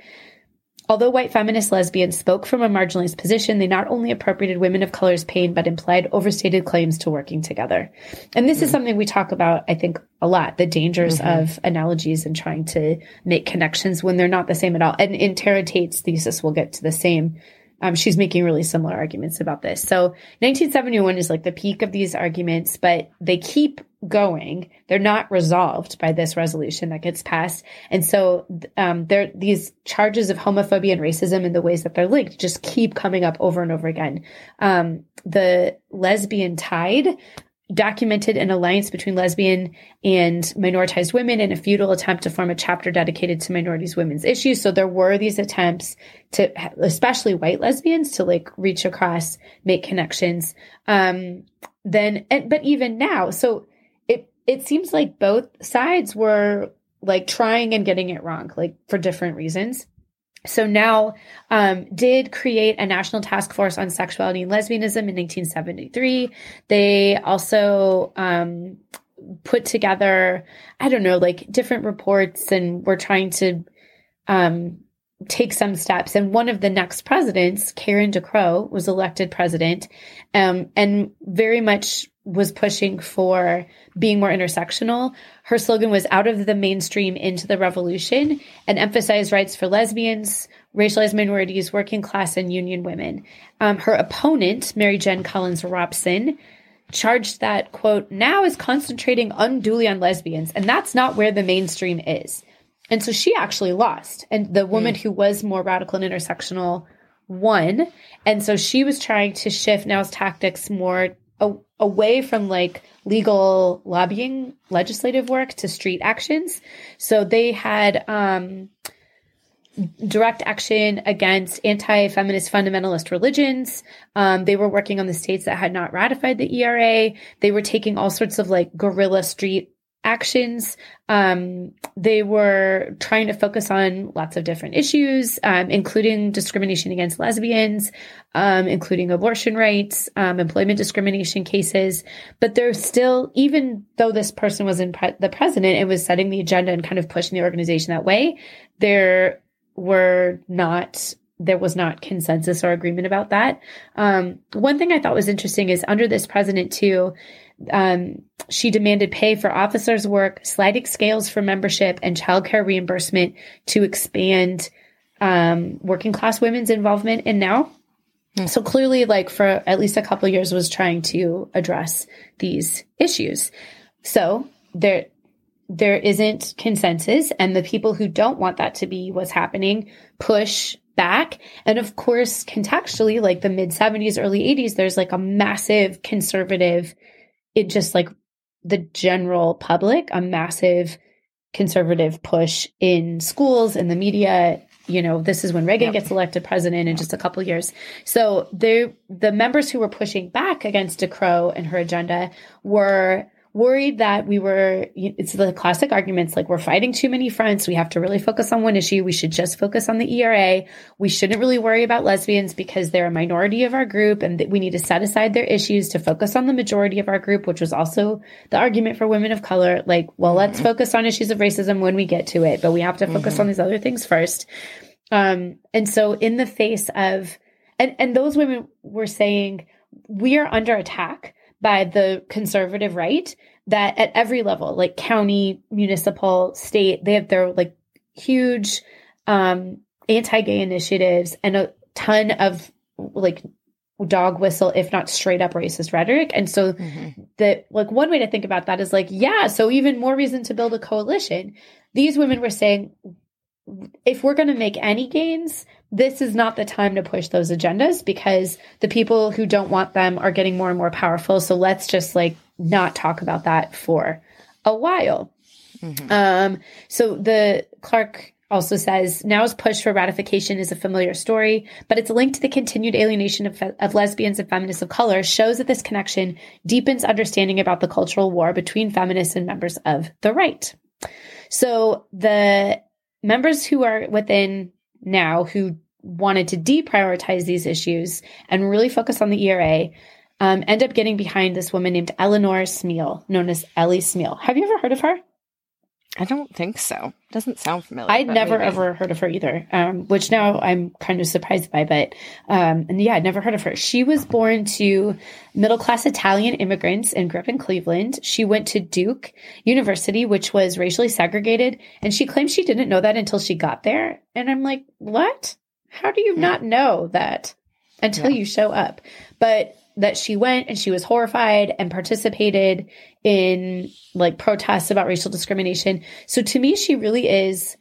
Although white feminist lesbians spoke from a marginalized position, they not only appropriated women of color's pain, but implied overstated claims to working together. And this mm-hmm. is something we talk about, I think, a lot the dangers mm-hmm. of analogies and trying to make connections when they're not the same at all. And in Tara Tate's thesis, we'll get to the same um, she's making really similar arguments about this. So 1971 is like the peak of these arguments, but they keep going. They're not resolved by this resolution that gets passed. And so um, there these charges of homophobia and racism and the ways that they're linked just keep coming up over and over again. Um, the lesbian tide documented an alliance between lesbian and minoritized women in a futile attempt to form a chapter dedicated to minorities women's issues. So there were these attempts to especially white lesbians to like reach across make connections. Um then and, but even now so it it seems like both sides were like trying and getting it wrong like for different reasons so now um, did create a national task force on sexuality and lesbianism in 1973 they also um, put together i don't know like different reports and we're trying to um, take some steps. And one of the next presidents karen decrow was elected president um, and very much was pushing for being more intersectional. Her slogan was out of the mainstream into the revolution and emphasized rights for lesbians, racialized minorities, working class, and union women. Um, her opponent, Mary Jen Collins Robson, charged that, quote, now is concentrating unduly on lesbians, and that's not where the mainstream is. And so she actually lost. And the woman mm. who was more radical and intersectional won. And so she was trying to shift now's tactics more away from like legal lobbying legislative work to street actions. So they had um, direct action against anti-feminist fundamentalist religions. Um, they were working on the states that had not ratified the era they were taking all sorts of like guerrilla street actions. Um, they were trying to focus on lots of different issues, um, including discrimination against lesbians, um, including abortion rights, um, employment discrimination cases. But there's still, even though this person was in pre- the president and was setting the agenda and kind of pushing the organization that way, there were not there was not consensus or agreement about that. Um, one thing I thought was interesting is under this president too, um, she demanded pay for officers' work, sliding scales for membership, and childcare reimbursement to expand um, working class women's involvement in now. Mm. So clearly, like for at least a couple years, was trying to address these issues. So there, there isn't consensus, and the people who don't want that to be what's happening push back. And of course, contextually, like the mid 70s, early 80s, there's like a massive conservative it just like the general public, a massive conservative push in schools and the media. You know, this is when Reagan yep. gets elected president in just a couple years. So the the members who were pushing back against DeCrow and her agenda were worried that we were it's the classic arguments like we're fighting too many fronts. We have to really focus on one issue. We should just focus on the era we shouldn't really worry about lesbians because they're a minority of our group and we need to set aside their issues to focus on the majority of our group which was also the argument for women of color. Like well mm-hmm. let's focus on issues of racism when we get to it but we have to focus mm-hmm. on these other things first. Um and so in the face of and and those women were saying we are under attack by the conservative right that at every level, like county, municipal, state, they have their like huge um, anti-gay initiatives and a ton of like dog whistle if not straight up racist rhetoric and so mm-hmm. the like one way to think about that is like yeah so even more reason to build a coalition these women were saying if we're going to make any gains this is not the time to push those agendas because the people who don't want them are getting more and more powerful. So let's just like not talk about that for a while. Mm-hmm. Um, so the Clark also says now's push for ratification is a familiar story, but its link to the continued alienation of, of, lesbians and feminists of color shows that this connection deepens understanding about the cultural war between feminists and members of the right. So the members who are within now who wanted to deprioritize these issues and really focus on the ERA um, end up getting behind this woman named Eleanor Smeal, known as Ellie Smeal. Have you ever heard of her? I don't think so. Doesn't sound familiar. I'd never maybe. ever heard of her either, um, which now I'm kind of surprised by. But um, and yeah, I'd never heard of her. She was born to middle class Italian immigrants and grew up in Cleveland. She went to Duke University, which was racially segregated, and she claims she didn't know that until she got there. And I'm like, what? How do you not know that until yeah. you show up. But that she went and she was horrified and participated in like protests about racial discrimination. So to me, she really is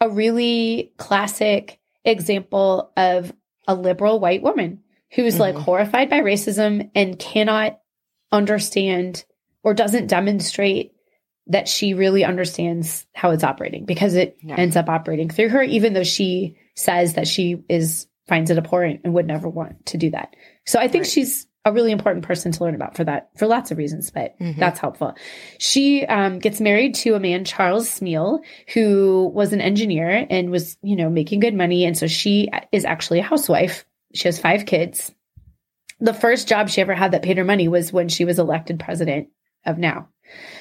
a really classic example of a liberal white woman who's mm-hmm. like horrified by racism and cannot understand or doesn't demonstrate that she really understands how it's operating because it ends up operating through her, even though she says that she is finds it abhorrent and would never want to do that. So I think right. she's a really important person to learn about for that for lots of reasons, but mm-hmm. that's helpful. She um, gets married to a man, Charles Smeal, who was an engineer and was, you know, making good money. And so she is actually a housewife. She has five kids. The first job she ever had that paid her money was when she was elected president of now.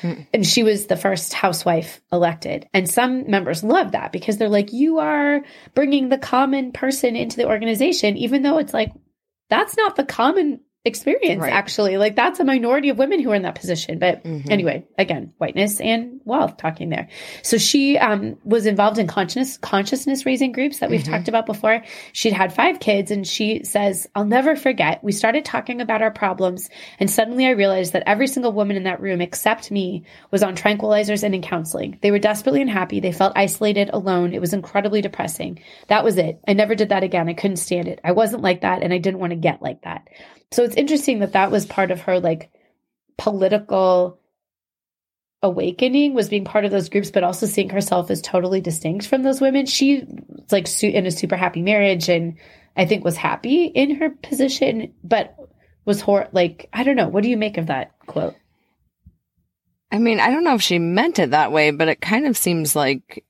Mm. And she was the first housewife elected. And some members love that because they're like, you are bringing the common person into the organization, even though it's like, that's not the common experience right. actually. Like that's a minority of women who are in that position. But mm-hmm. anyway again whiteness and wealth talking there. So she um, was involved in consciousness consciousness raising groups that we've mm-hmm. talked about before. She'd had five kids and she says i'll never forget. We started talking about our problems and suddenly i realized that every single woman in that room except me was on tranquilizers and in counseling. They were desperately unhappy. They felt isolated alone. It was incredibly depressing. That was it. I never did that again. I couldn't stand it. I wasn't like that and i didn't want to get like that so it's interesting that that was part of her like political awakening was being part of those groups, but also seeing herself as totally distinct from those women. She like in a super happy marriage and I think was happy in her position, but was hor- like, I don't know. What do you make of that quote? I mean, I don't know if she meant it that way, but it kind of seems like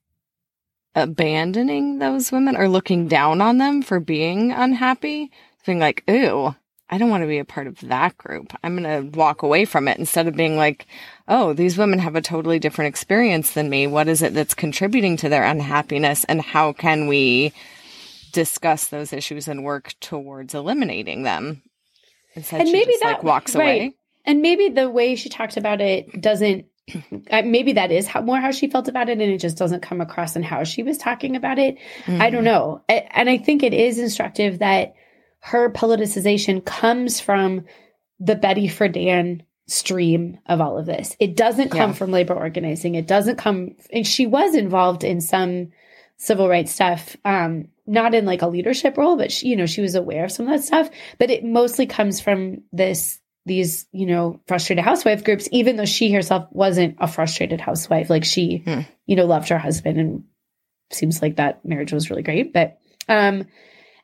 abandoning those women or looking down on them for being unhappy, being like, ooh, I don't want to be a part of that group. I'm going to walk away from it instead of being like, oh, these women have a totally different experience than me. What is it that's contributing to their unhappiness? And how can we discuss those issues and work towards eliminating them? Instead, and maybe just, that like, walks right. away. And maybe the way she talked about it doesn't uh, maybe that is how, more how she felt about it and it just doesn't come across in how she was talking about it mm-hmm. i don't mm-hmm. know and i think it is instructive that her politicization comes from the Betty Friedan stream of all of this. It doesn't come yeah. from labor organizing. It doesn't come, and she was involved in some civil rights stuff, um, not in like a leadership role, but she, you know, she was aware of some of that stuff. But it mostly comes from this, these, you know, frustrated housewife groups, even though she herself wasn't a frustrated housewife. Like she, hmm. you know, loved her husband and seems like that marriage was really great. But, um,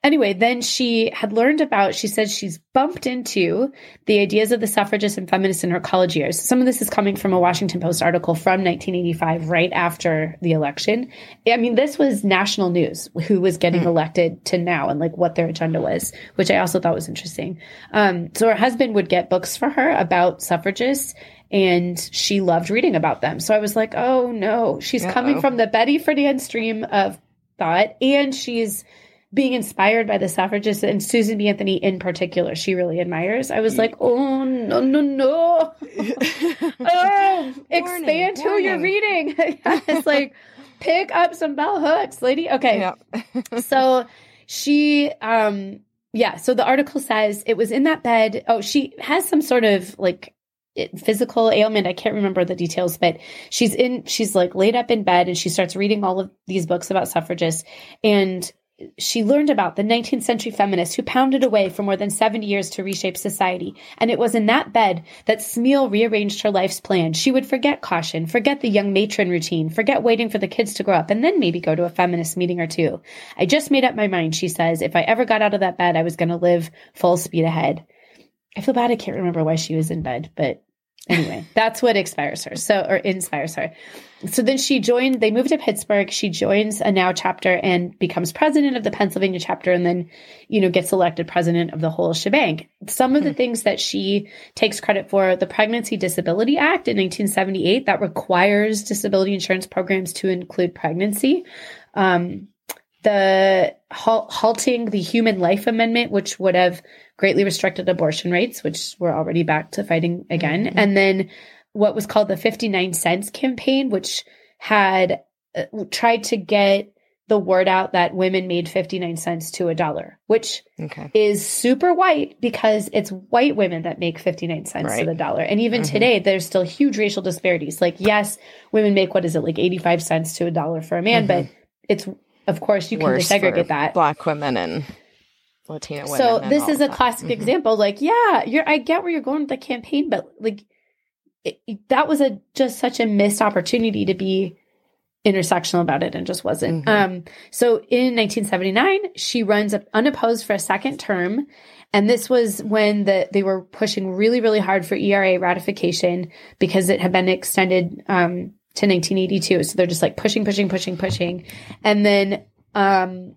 Anyway, then she had learned about, she said she's bumped into the ideas of the suffragists and feminists in her college years. Some of this is coming from a Washington Post article from 1985, right after the election. I mean, this was national news who was getting mm. elected to now and like what their agenda was, which I also thought was interesting. Um, so her husband would get books for her about suffragists and she loved reading about them. So I was like, oh no, she's Uh-oh. coming from the Betty Friedan stream of thought and she's being inspired by the suffragists and Susan B. Anthony in particular, she really admires. I was like, oh no no no, oh, expand who you're reading. it's like pick up some bell hooks, lady. Okay, so she, um, yeah. So the article says it was in that bed. Oh, she has some sort of like physical ailment. I can't remember the details, but she's in, she's like laid up in bed and she starts reading all of these books about suffragists. And she learned about the 19th century feminists who pounded away for more than 70 years to reshape society. And it was in that bed that Smeal rearranged her life's plan. She would forget caution, forget the young matron routine, forget waiting for the kids to grow up, and then maybe go to a feminist meeting or two. I just made up my mind, she says. If I ever got out of that bed, I was going to live full speed ahead. I feel bad I can't remember why she was in bed, but anyway, that's what inspires her. So, or inspires her. So then she joined, they moved to Pittsburgh. She joins a now chapter and becomes president of the Pennsylvania chapter and then, you know, gets elected president of the whole shebang. Some of the hmm. things that she takes credit for the Pregnancy Disability Act in 1978 that requires disability insurance programs to include pregnancy. Um, the halting the Human Life Amendment, which would have greatly restricted abortion rates, which we're already back to fighting again. Mm-hmm. And then what was called the 59 cents campaign, which had uh, tried to get the word out that women made 59 cents to a dollar, which Okay. is super white because it's white women that make 59 cents to the dollar. And even Mhm. today, there's still huge racial disparities. Like, yes, women make what is it, like 85 cents to a dollar for a man, Mhm. but it's, of course, you can Worse desegregate that. Black women and Latina women. So this is a classic Mhm. example. Like, yeah, you're. I get where you're going with the campaign, but like, it, that was a just such a missed opportunity to be intersectional about it, and just wasn't. Mhm. Um. So in 1979, she runs up unopposed for a second term, and this was when the they were pushing really, really hard for ERA ratification because it had been extended um, to 1982. So they're just like pushing, pushing, pushing, pushing, and then um,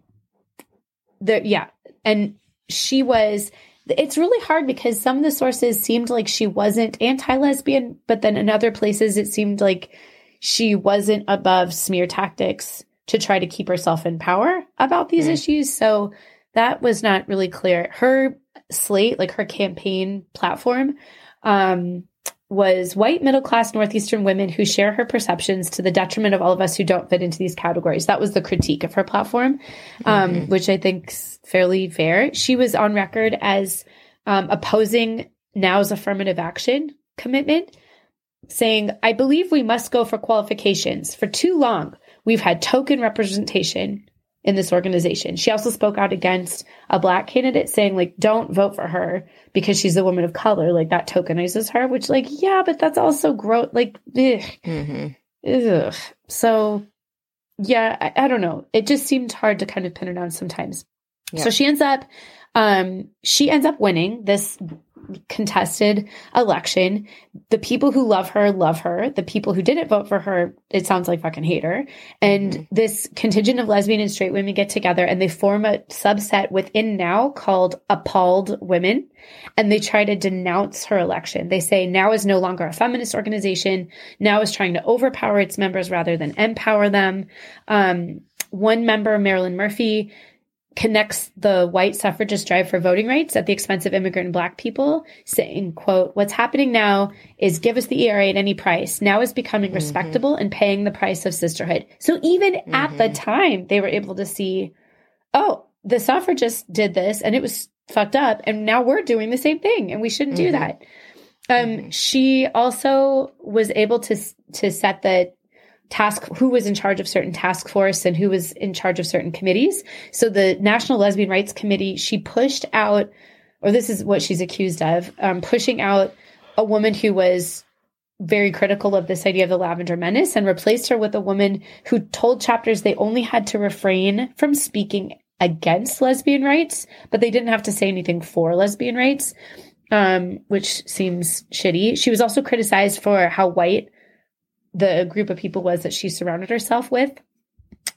the yeah, and she was it's really hard because some of the sources seemed like she wasn't anti-lesbian but then in other places it seemed like she wasn't above smear tactics to try to keep herself in power about these Mm. issues so that was not really clear her slate like her campaign platform um was white middle class northeastern women who share her perceptions to the detriment of all of us who don't fit into these categories that was the critique of her platform um, Mhm. which I think's fairly fair. She was on record as um, opposing now's affirmative action commitment, saying, "I believe we must go for qualifications. For too long, we've had token representation." In this organization, she also spoke out against a black candidate, saying, "Like, don't vote for her because she's a woman of color. Like that tokenizes her." Which, like, yeah, but that's also gross. Like, ugh. Mhm. Ugh. So, yeah, I, I don't know. It just seemed hard to kind of pin her down sometimes. Yeah. So she ends up, um, she ends up winning this contested election. The people who love her love her. The people who didn't vote for her, it sounds like fucking hate her. And Mhm. this contingent of lesbian and straight women get together and they form a subset within now called appalled women and they try to denounce her election. They say now is no longer a feminist organization. Now is trying to overpower its members rather than empower them. Um, one member, Marilyn Murphy, connects the white suffragist drive for voting rights at the expense of immigrant and black people, saying, quote, what's happening now is give us the ERA at any price. Now is becoming Mhm. respectable and paying the price of sisterhood. So even at the Mhm. time, they were able to see, oh, the suffragists did this and it was fucked up. And now we're doing the same thing and we shouldn't do Mhm. that. Um, Mhm. she also was able to, to set the task who was in charge of certain task force and who was in charge of certain committees. So the National Lesbian Rights Committee, she pushed out, or this is what she's accused of, um, pushing out a woman who was very critical of this idea of the lavender menace and replaced her with a woman who told chapters they only had to refrain from speaking against lesbian rights, but they didn't have to say anything for lesbian rights, um, which seems shitty. She was also criticized for how white the group of people was that she surrounded herself with.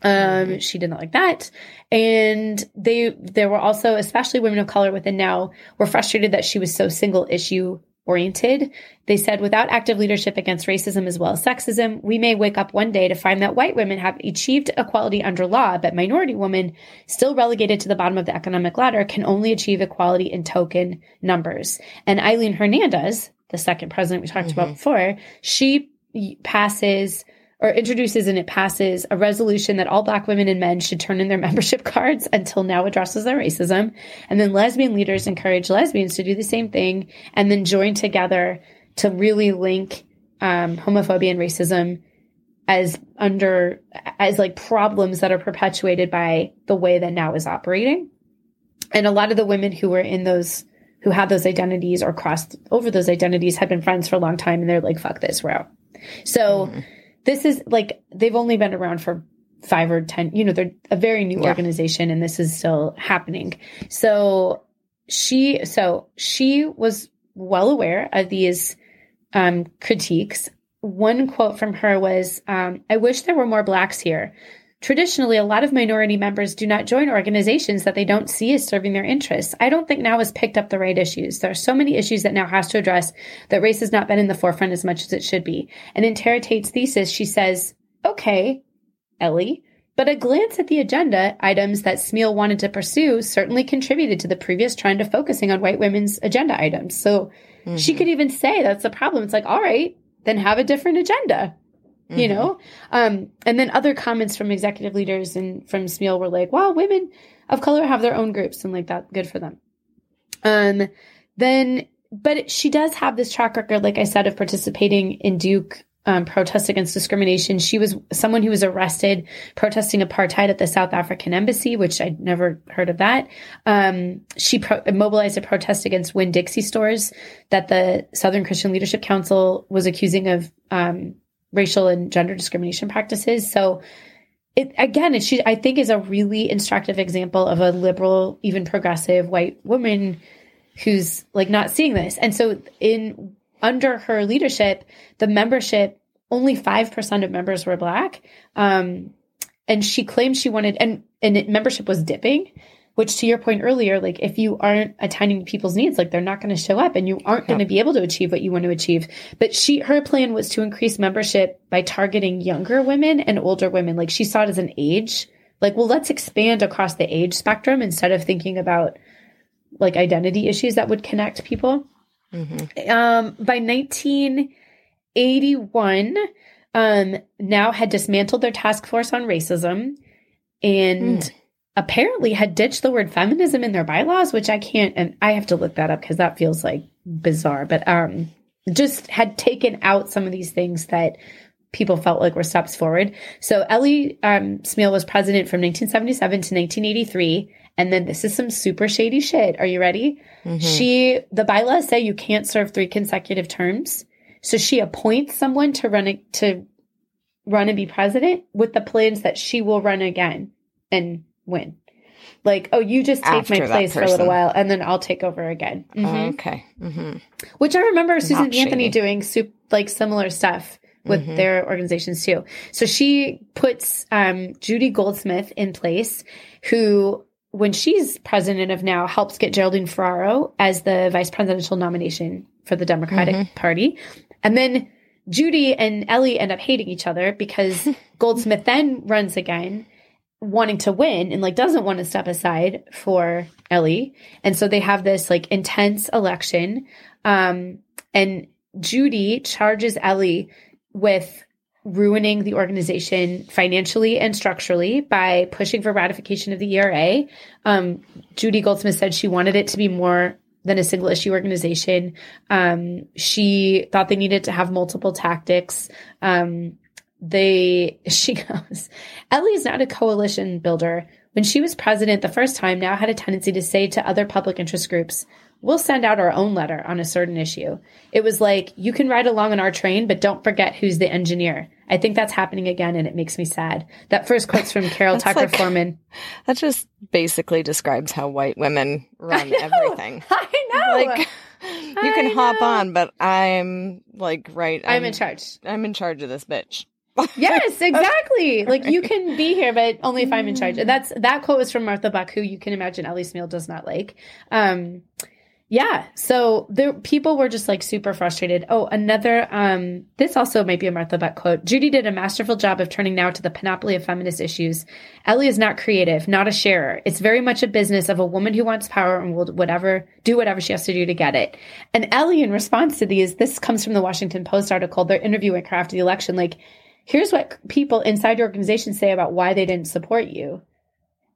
Um, she did not like that. And they there were also, especially women of color within now, were frustrated that she was so single issue oriented. They said, without active leadership against racism as well as sexism, we may wake up one day to find that white women have achieved equality under law, but minority women, still relegated to the bottom of the economic ladder, can only achieve equality in token numbers. And Aileen Hernandez, the second president we talked about Mhm. before, she passes or introduces and it passes a resolution that all black women and men should turn in their membership cards until now addresses their racism. And then lesbian leaders encourage lesbians to do the same thing and then join together to really link um, homophobia and racism as under as like problems that are perpetuated by the way that now is operating. And a lot of the women who were in those who had those identities or crossed over those identities had been friends for a long time and they're like, fuck this, we're out. So Mhm. this is like they've only been around for five or ten you know they're a very new Yeah. organization and this is still happening so she so she was well aware of these um critiques one quote from her was um, i wish there were more blacks here Traditionally, a lot of minority members do not join organizations that they don't see as serving their interests. I don't think now has picked up the right issues. There are so many issues that now has to address that race has not been in the forefront as much as it should be. And in Tara Tate's thesis, she says, okay, Ellie, but a glance at the agenda items that Smeal wanted to pursue certainly contributed to the previous trend of focusing on white women's agenda items. So she Mhm. could even say that's the problem. It's like, all right, then have a different agenda. You know? Um, and then other comments from executive leaders and from Smeal were like, wow, women of color have their own groups and like that, good for them. Um, then, but she does have this track record, like I said, of participating in Duke um, protest against discrimination. She was someone who was arrested protesting apartheid at the South African embassy, which I'd never heard of that. Um, she pro- mobilized a protest against Winn Dixie stores that the Southern Christian Leadership Council was accusing of um, racial and gender discrimination practices. So, it, again, she I think is a really instructive example of a liberal, even progressive white woman who's like not seeing this. And so in under her leadership, the membership, only 5% of members were black. Um, and she claimed she wanted, and, and it, membership was dipping, which to your point earlier, like if you aren't attending people's needs, like they're not going to show up and you aren't going to be able to achieve what you want to achieve. But she, her plan was to increase membership by targeting younger women and older women. Like she saw it as an age, like, well, let's expand across the age spectrum instead of thinking about like identity issues that would connect people. Mm-hmm. Um, by 1981, um, now had dismantled their task force on racism and mm. Apparently had ditched the word feminism in their bylaws, which I can't, and I have to look that up because that feels like bizarre, but um, just had taken out some of these things that people felt like were steps forward. So Ellie um, Smeal was president from 1977 to 1983. And then this is some super shady shit. Are you ready? Mm-hmm. She, the bylaws say you can't serve three consecutive terms. So she appoints someone to run it, to run and be president with the plans that she will run again and win. Like, oh, you just take After my place for a little while and then I'll take over again. Mm-hmm. okay. Mm-hmm. Which I remember Susan Not Anthony shady. doing soup, like similar stuff with mm-hmm. their organizations too. So she puts um, Judy Goldsmith in place, who when she's president of now, helps get Geraldine Ferraro as the vice presidential nomination for the Democratic mm-hmm. Party. And then Judy and Ellie end up hating each other because Goldsmith then runs again, wanting to win and like doesn't want to step aside for Ellie. And so they have this like intense election. Um, and Judy charges Ellie with ruining the organization financially and structurally by pushing for ratification of the ERA. Um, Judy Goldsmith said she wanted it to be more than a single issue organization. Um, she thought they needed to have multiple tactics. Um, they, she goes, Ellie is not a coalition builder. When she was president the first time, now had a tendency to say to other public interest groups, we'll send out our own letter on a certain issue. It was like, you can ride along on our train, but don't forget who's the engineer. I think that's happening again, and it makes me sad. That first quote's from Carol Tucker like, Foreman. That just basically describes how white women run I everything. I know. Like, you can hop on, but I'm like, right. I'm, I'm in charge. I'm in charge of this bitch. yes, exactly. Like you can be here, but only if I'm in charge. And that's that quote was from Martha Buck, who you can imagine Ellie Smeal does not like. Um, yeah. So the people were just like super frustrated. Oh, another um this also might be a Martha Buck quote. Judy did a masterful job of turning now to the panoply of feminist issues. Ellie is not creative, not a sharer. It's very much a business of a woman who wants power and will whatever do whatever she has to do to get it. And Ellie in response to these, this comes from the Washington Post article, They're interviewing her after the election, like, here's what people inside your organization say about why they didn't support you.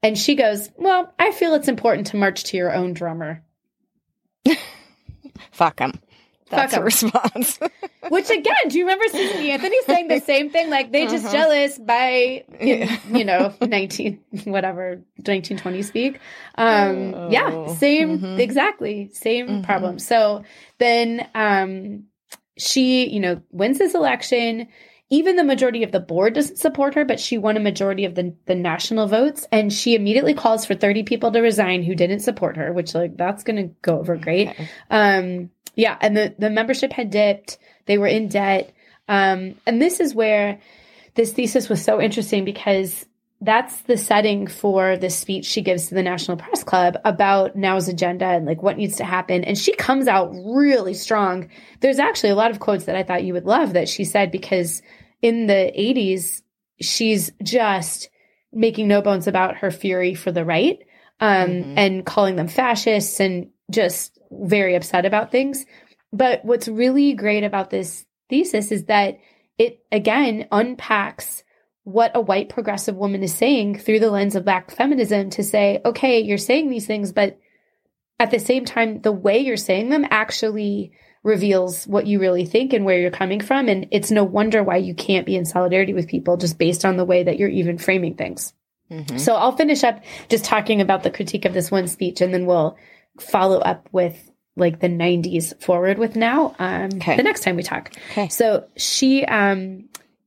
And she goes, Well, I feel it's important to march to your own drummer. Fuck him. That's Fuck a response. Which again, do you remember Susan Anthony saying the same thing? Like they just uh-huh. jealous by in, you know nineteen whatever nineteen twenty speak. Um, oh. Yeah, same mm-hmm. exactly same mm-hmm. problem. So then um, she you know wins this election even the majority of the board doesn't support her, but she won a majority of the, the national votes. And she immediately calls for 30 people to resign who didn't support her, which like that's going to go over great. Okay. Um, yeah. And the, the membership had dipped. They were in debt. Um, and this is where this thesis was so interesting because that's the setting for the speech she gives to the National Press Club about now's agenda and like what needs to happen. And she comes out really strong. There's actually a lot of quotes that I thought you would love that she said because in the 80s, she's just making no bones about her fury for the right um, mm-hmm. and calling them fascists and just very upset about things. But what's really great about this thesis is that it again unpacks what a white progressive woman is saying through the lens of black feminism to say, okay, you're saying these things, but at the same time, the way you're saying them actually reveals what you really think and where you're coming from. And it's no wonder why you can't be in solidarity with people just based on the way that you're even framing things. Mm-hmm. So I'll finish up just talking about the critique of this one speech and then we'll follow up with like the 90s forward with now um, okay. the next time we talk. Okay. So she, um,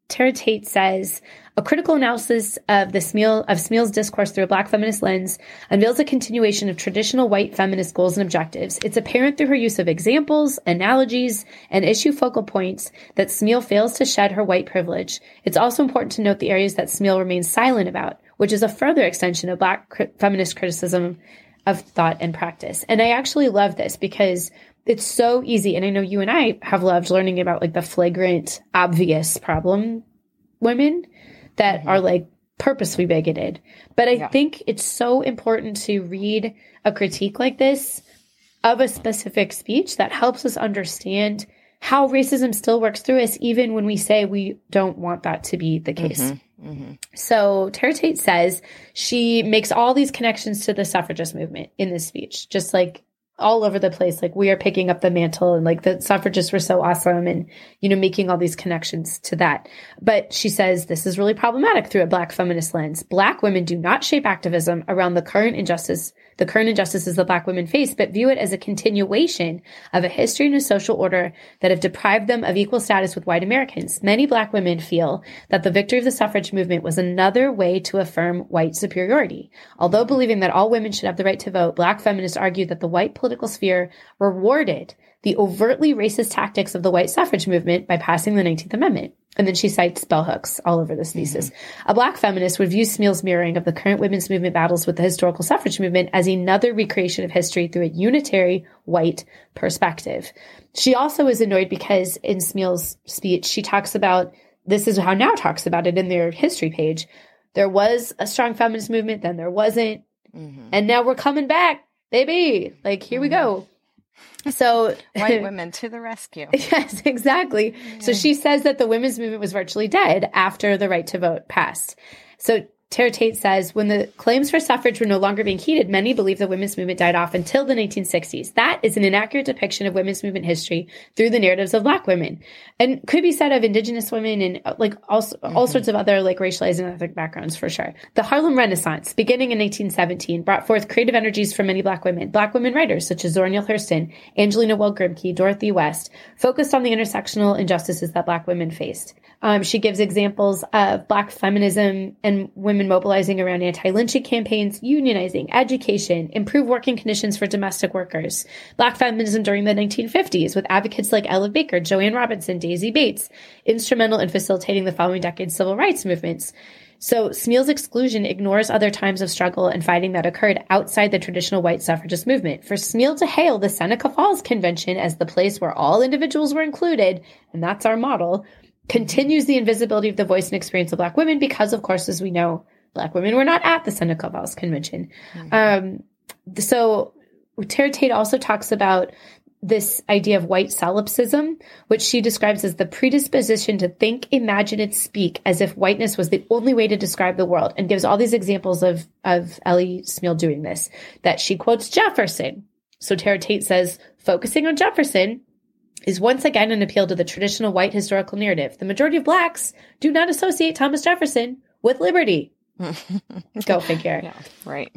Tara Tate says, a critical analysis of the Smeal of Smeal's discourse through a black feminist lens unveils a continuation of traditional white feminist goals and objectives. It's apparent through her use of examples, analogies, and issue focal points that Smeal fails to shed her white privilege. It's also important to note the areas that Smeal remains silent about, which is a further extension of black feminist criticism of thought and practice. And I actually love this because it's so easy. And I know you and I have loved learning about like the flagrant, obvious problem women that mm-hmm. are like purposely bigoted. But I yeah. think it's so important to read a critique like this of a specific speech that helps us understand how racism still works through us, even when we say we don't want that to be the case. Mm-hmm. Mm-hmm. So Tara Tate says she makes all these connections to the suffragist movement in this speech, just like all over the place. Like we are picking up the mantle and like the suffragists were so awesome and, you know, making all these connections to that. But she says this is really problematic through a black feminist lens. Black women do not shape activism around the current injustice the current injustices that black women face, but view it as a continuation of a history and a social order that have deprived them of equal status with white Americans. Many black women feel that the victory of the suffrage movement was another way to affirm white superiority. Although believing that all women should have the right to vote, black feminists argue that the white political sphere rewarded the overtly racist tactics of the white suffrage movement by passing the 19th Amendment. And then she cites bell hooks all over this thesis. Mm-hmm. A black feminist would view Smeal's mirroring of the current women's movement battles with the historical suffrage movement as another recreation of history through a unitary white perspective. She also is annoyed because in Smeal's speech, she talks about this is how Now talks about it in their history page. There was a strong feminist movement, then there wasn't. Mm-hmm. And now we're coming back, baby. Like, here mm-hmm. we go. So white women to the rescue. Yes, exactly. Yeah. So she says that the women's movement was virtually dead after the right to vote passed. So Tara Tate says when the claims for suffrage were no longer being heeded, many believe the women's movement died off until the 1960s. That is an inaccurate depiction of women's movement history through the narratives of black women and could be said of indigenous women and uh, like all, mm-hmm. all sorts of other like racialized and ethnic backgrounds for sure. The Harlem Renaissance, beginning in 1817, brought forth creative energies from many black women. Black women writers such as Zora Neale Hurston, Angelina Weld Grimke, Dorothy West focused on the intersectional injustices that black women faced. Um, she gives examples of Black feminism and women mobilizing around anti lynching campaigns, unionizing, education, improved working conditions for domestic workers. Black feminism during the 1950s with advocates like Ella Baker, Joanne Robinson, Daisy Bates, instrumental in facilitating the following decade's civil rights movements. So Smeal's exclusion ignores other times of struggle and fighting that occurred outside the traditional white suffragist movement. For Smeal to hail the Seneca Falls Convention as the place where all individuals were included, and that's our model, continues the invisibility of the voice and experience of Black women because, of course, as we know, Black women were not at the Seneca Falls Convention. Mm-hmm. Um, so Tara Tate also talks about this idea of white solipsism, which she describes as the predisposition to think, imagine, and speak as if whiteness was the only way to describe the world, and gives all these examples of, of Ellie Smeal doing this. That she quotes Jefferson. So Tara Tate says, focusing on Jefferson, is once again an appeal to the traditional white historical narrative. The majority of blacks do not associate Thomas Jefferson with liberty. Go figure. Yeah, right.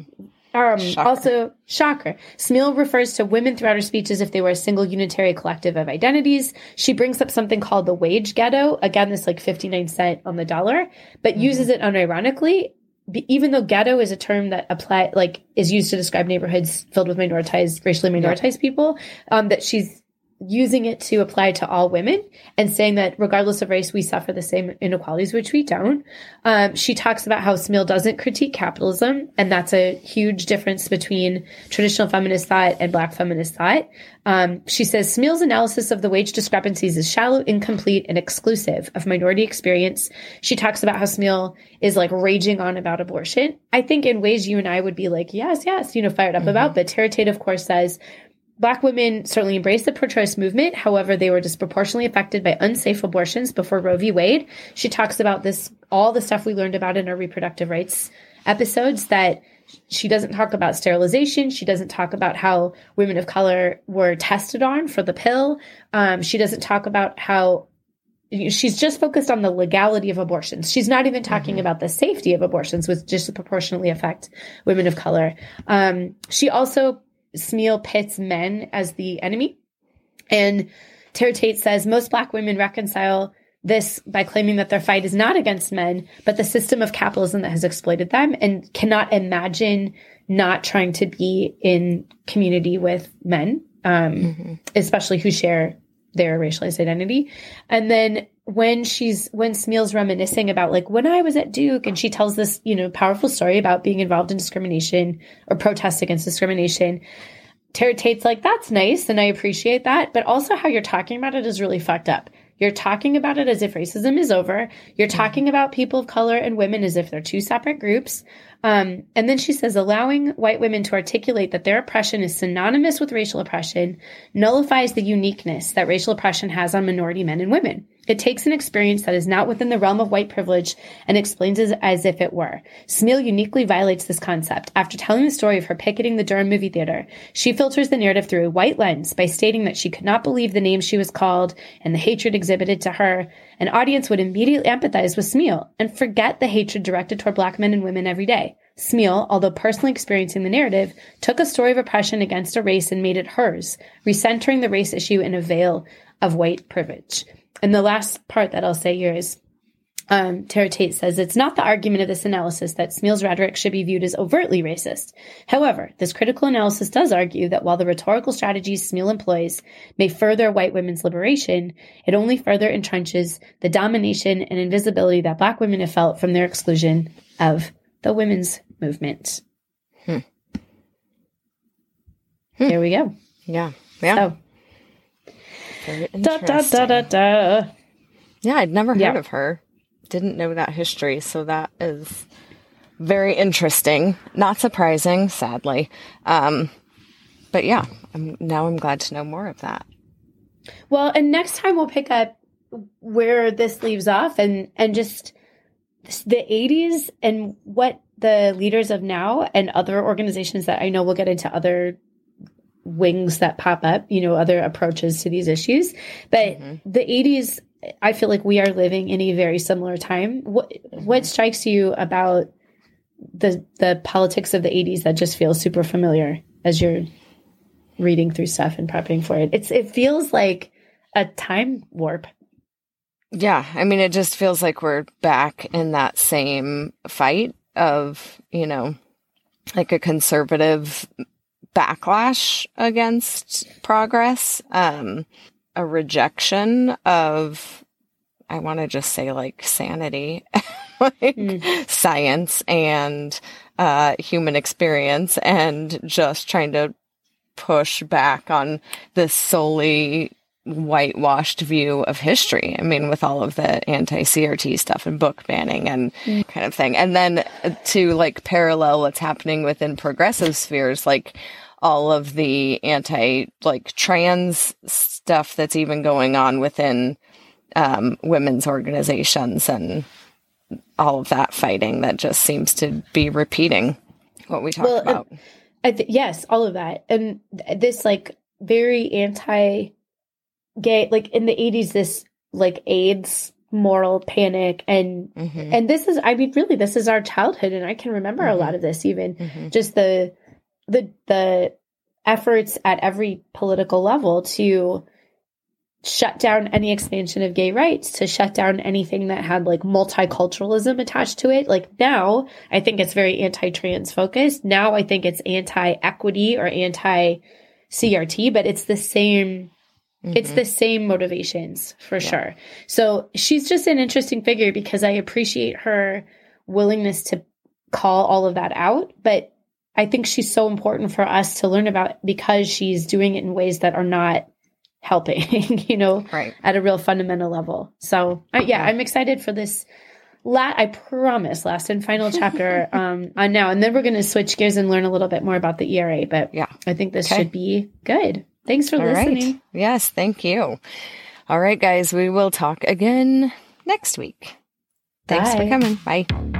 Um, shocker. Also, shocker. Smeal refers to women throughout her speech as if they were a single unitary collective of identities. She brings up something called the wage ghetto. Again, this like 59 cent on the dollar, but mm-hmm. uses it unironically. Even though ghetto is a term that apply like is used to describe neighborhoods filled with minoritized, racially minoritized yeah. people, um, that she's using it to apply to all women and saying that regardless of race, we suffer the same inequalities, which we don't. Um, she talks about how Smeal doesn't critique capitalism, and that's a huge difference between traditional feminist thought and Black feminist thought. Um, she says Smeal's analysis of the wage discrepancies is shallow, incomplete, and exclusive of minority experience. She talks about how Smeal is like raging on about abortion. I think in ways you and I would be like, yes, yes, you know, fired up mm-hmm. about. But Tara Tate, of course, says Black women certainly embraced the pro choice movement. However, they were disproportionately affected by unsafe abortions before Roe v. Wade. She talks about this, all the stuff we learned about in our reproductive rights episodes that she doesn't talk about sterilization. She doesn't talk about how women of color were tested on for the pill. Um, she doesn't talk about how she's just focused on the legality of abortions. She's not even talking mm-hmm. about the safety of abortions, which disproportionately affect women of color. Um, she also Smeal pits men as the enemy, and Tara Tate says most Black women reconcile this by claiming that their fight is not against men, but the system of capitalism that has exploited them, and cannot imagine not trying to be in community with men, um, mm-hmm. especially who share their racialized identity. And then when she's when Smeal's reminiscing about like when I was at Duke and she tells this, you know, powerful story about being involved in discrimination or protest against discrimination. Tara Tate's like, that's nice and I appreciate that. But also how you're talking about it is really fucked up. You're talking about it as if racism is over. You're mm-hmm. talking about people of color and women as if they're two separate groups. Um, and then she says, allowing white women to articulate that their oppression is synonymous with racial oppression nullifies the uniqueness that racial oppression has on minority men and women. It takes an experience that is not within the realm of white privilege and explains it as if it were. Smeal uniquely violates this concept. After telling the story of her picketing the Durham movie theater, she filters the narrative through a white lens by stating that she could not believe the name she was called and the hatred exhibited to her. An audience would immediately empathize with Smeal and forget the hatred directed toward black men and women every day. Smeal, although personally experiencing the narrative, took a story of oppression against a race and made it hers, recentering the race issue in a veil of white privilege. And the last part that I'll say here is um, Tara Tate says it's not the argument of this analysis that Smeal's rhetoric should be viewed as overtly racist. However, this critical analysis does argue that while the rhetorical strategies Smeal employs may further white women's liberation, it only further entrenches the domination and invisibility that black women have felt from their exclusion of the women's movement. Hmm. Hmm. There we go. Yeah. Yeah. So, Da, da, da, da, da. Yeah, I'd never heard yeah. of her. Didn't know that history, so that is very interesting. Not surprising, sadly. Um, but yeah, I'm, now I'm glad to know more of that. Well, and next time we'll pick up where this leaves off and and just the 80s and what the leaders of now and other organizations that I know we'll get into other wings that pop up, you know, other approaches to these issues. But mm-hmm. the 80s, I feel like we are living in a very similar time. What mm-hmm. what strikes you about the the politics of the 80s that just feels super familiar as you're reading through stuff and prepping for it? It's it feels like a time warp. Yeah, I mean it just feels like we're back in that same fight of, you know, like a conservative backlash against progress, um, a rejection of, I want to just say like sanity, like mm. science and uh, human experience, and just trying to push back on this solely whitewashed view of history. I mean, with all of the anti CRT stuff and book banning and mm. kind of thing. And then to like parallel what's happening within progressive spheres, like all of the anti like trans stuff that's even going on within um, women's organizations and all of that fighting that just seems to be repeating what we talked well, about. th- yes, all of that. And this like very anti gay, like in the 80s, this like AIDS moral panic and mm-hmm. and this is i mean really this is our childhood and i can remember mm-hmm. a lot of this even mm-hmm. just the the the efforts at every political level to shut down any expansion of gay rights, to shut down anything that had like multiculturalism attached to it. Like now, I think it's very anti-trans focused. Now I think it's anti-equity or anti-CRT, but it's the same Mm-hmm. It's the same motivations for yeah. sure. So she's just an interesting figure because I appreciate her willingness to call all of that out, but I think she's so important for us to learn about because she's doing it in ways that are not helping, you know, right. at a real fundamental level. So, uh, yeah, I'm excited for this la- I promise, last and final chapter um, on now, and then we're going to switch gears and learn a little bit more about the ERA. But Yeah. I think this Okay. should be good. Thanks for All right. listening. Yes, thank you. All right, guys, we will talk again next week. Thanks for coming. Bye.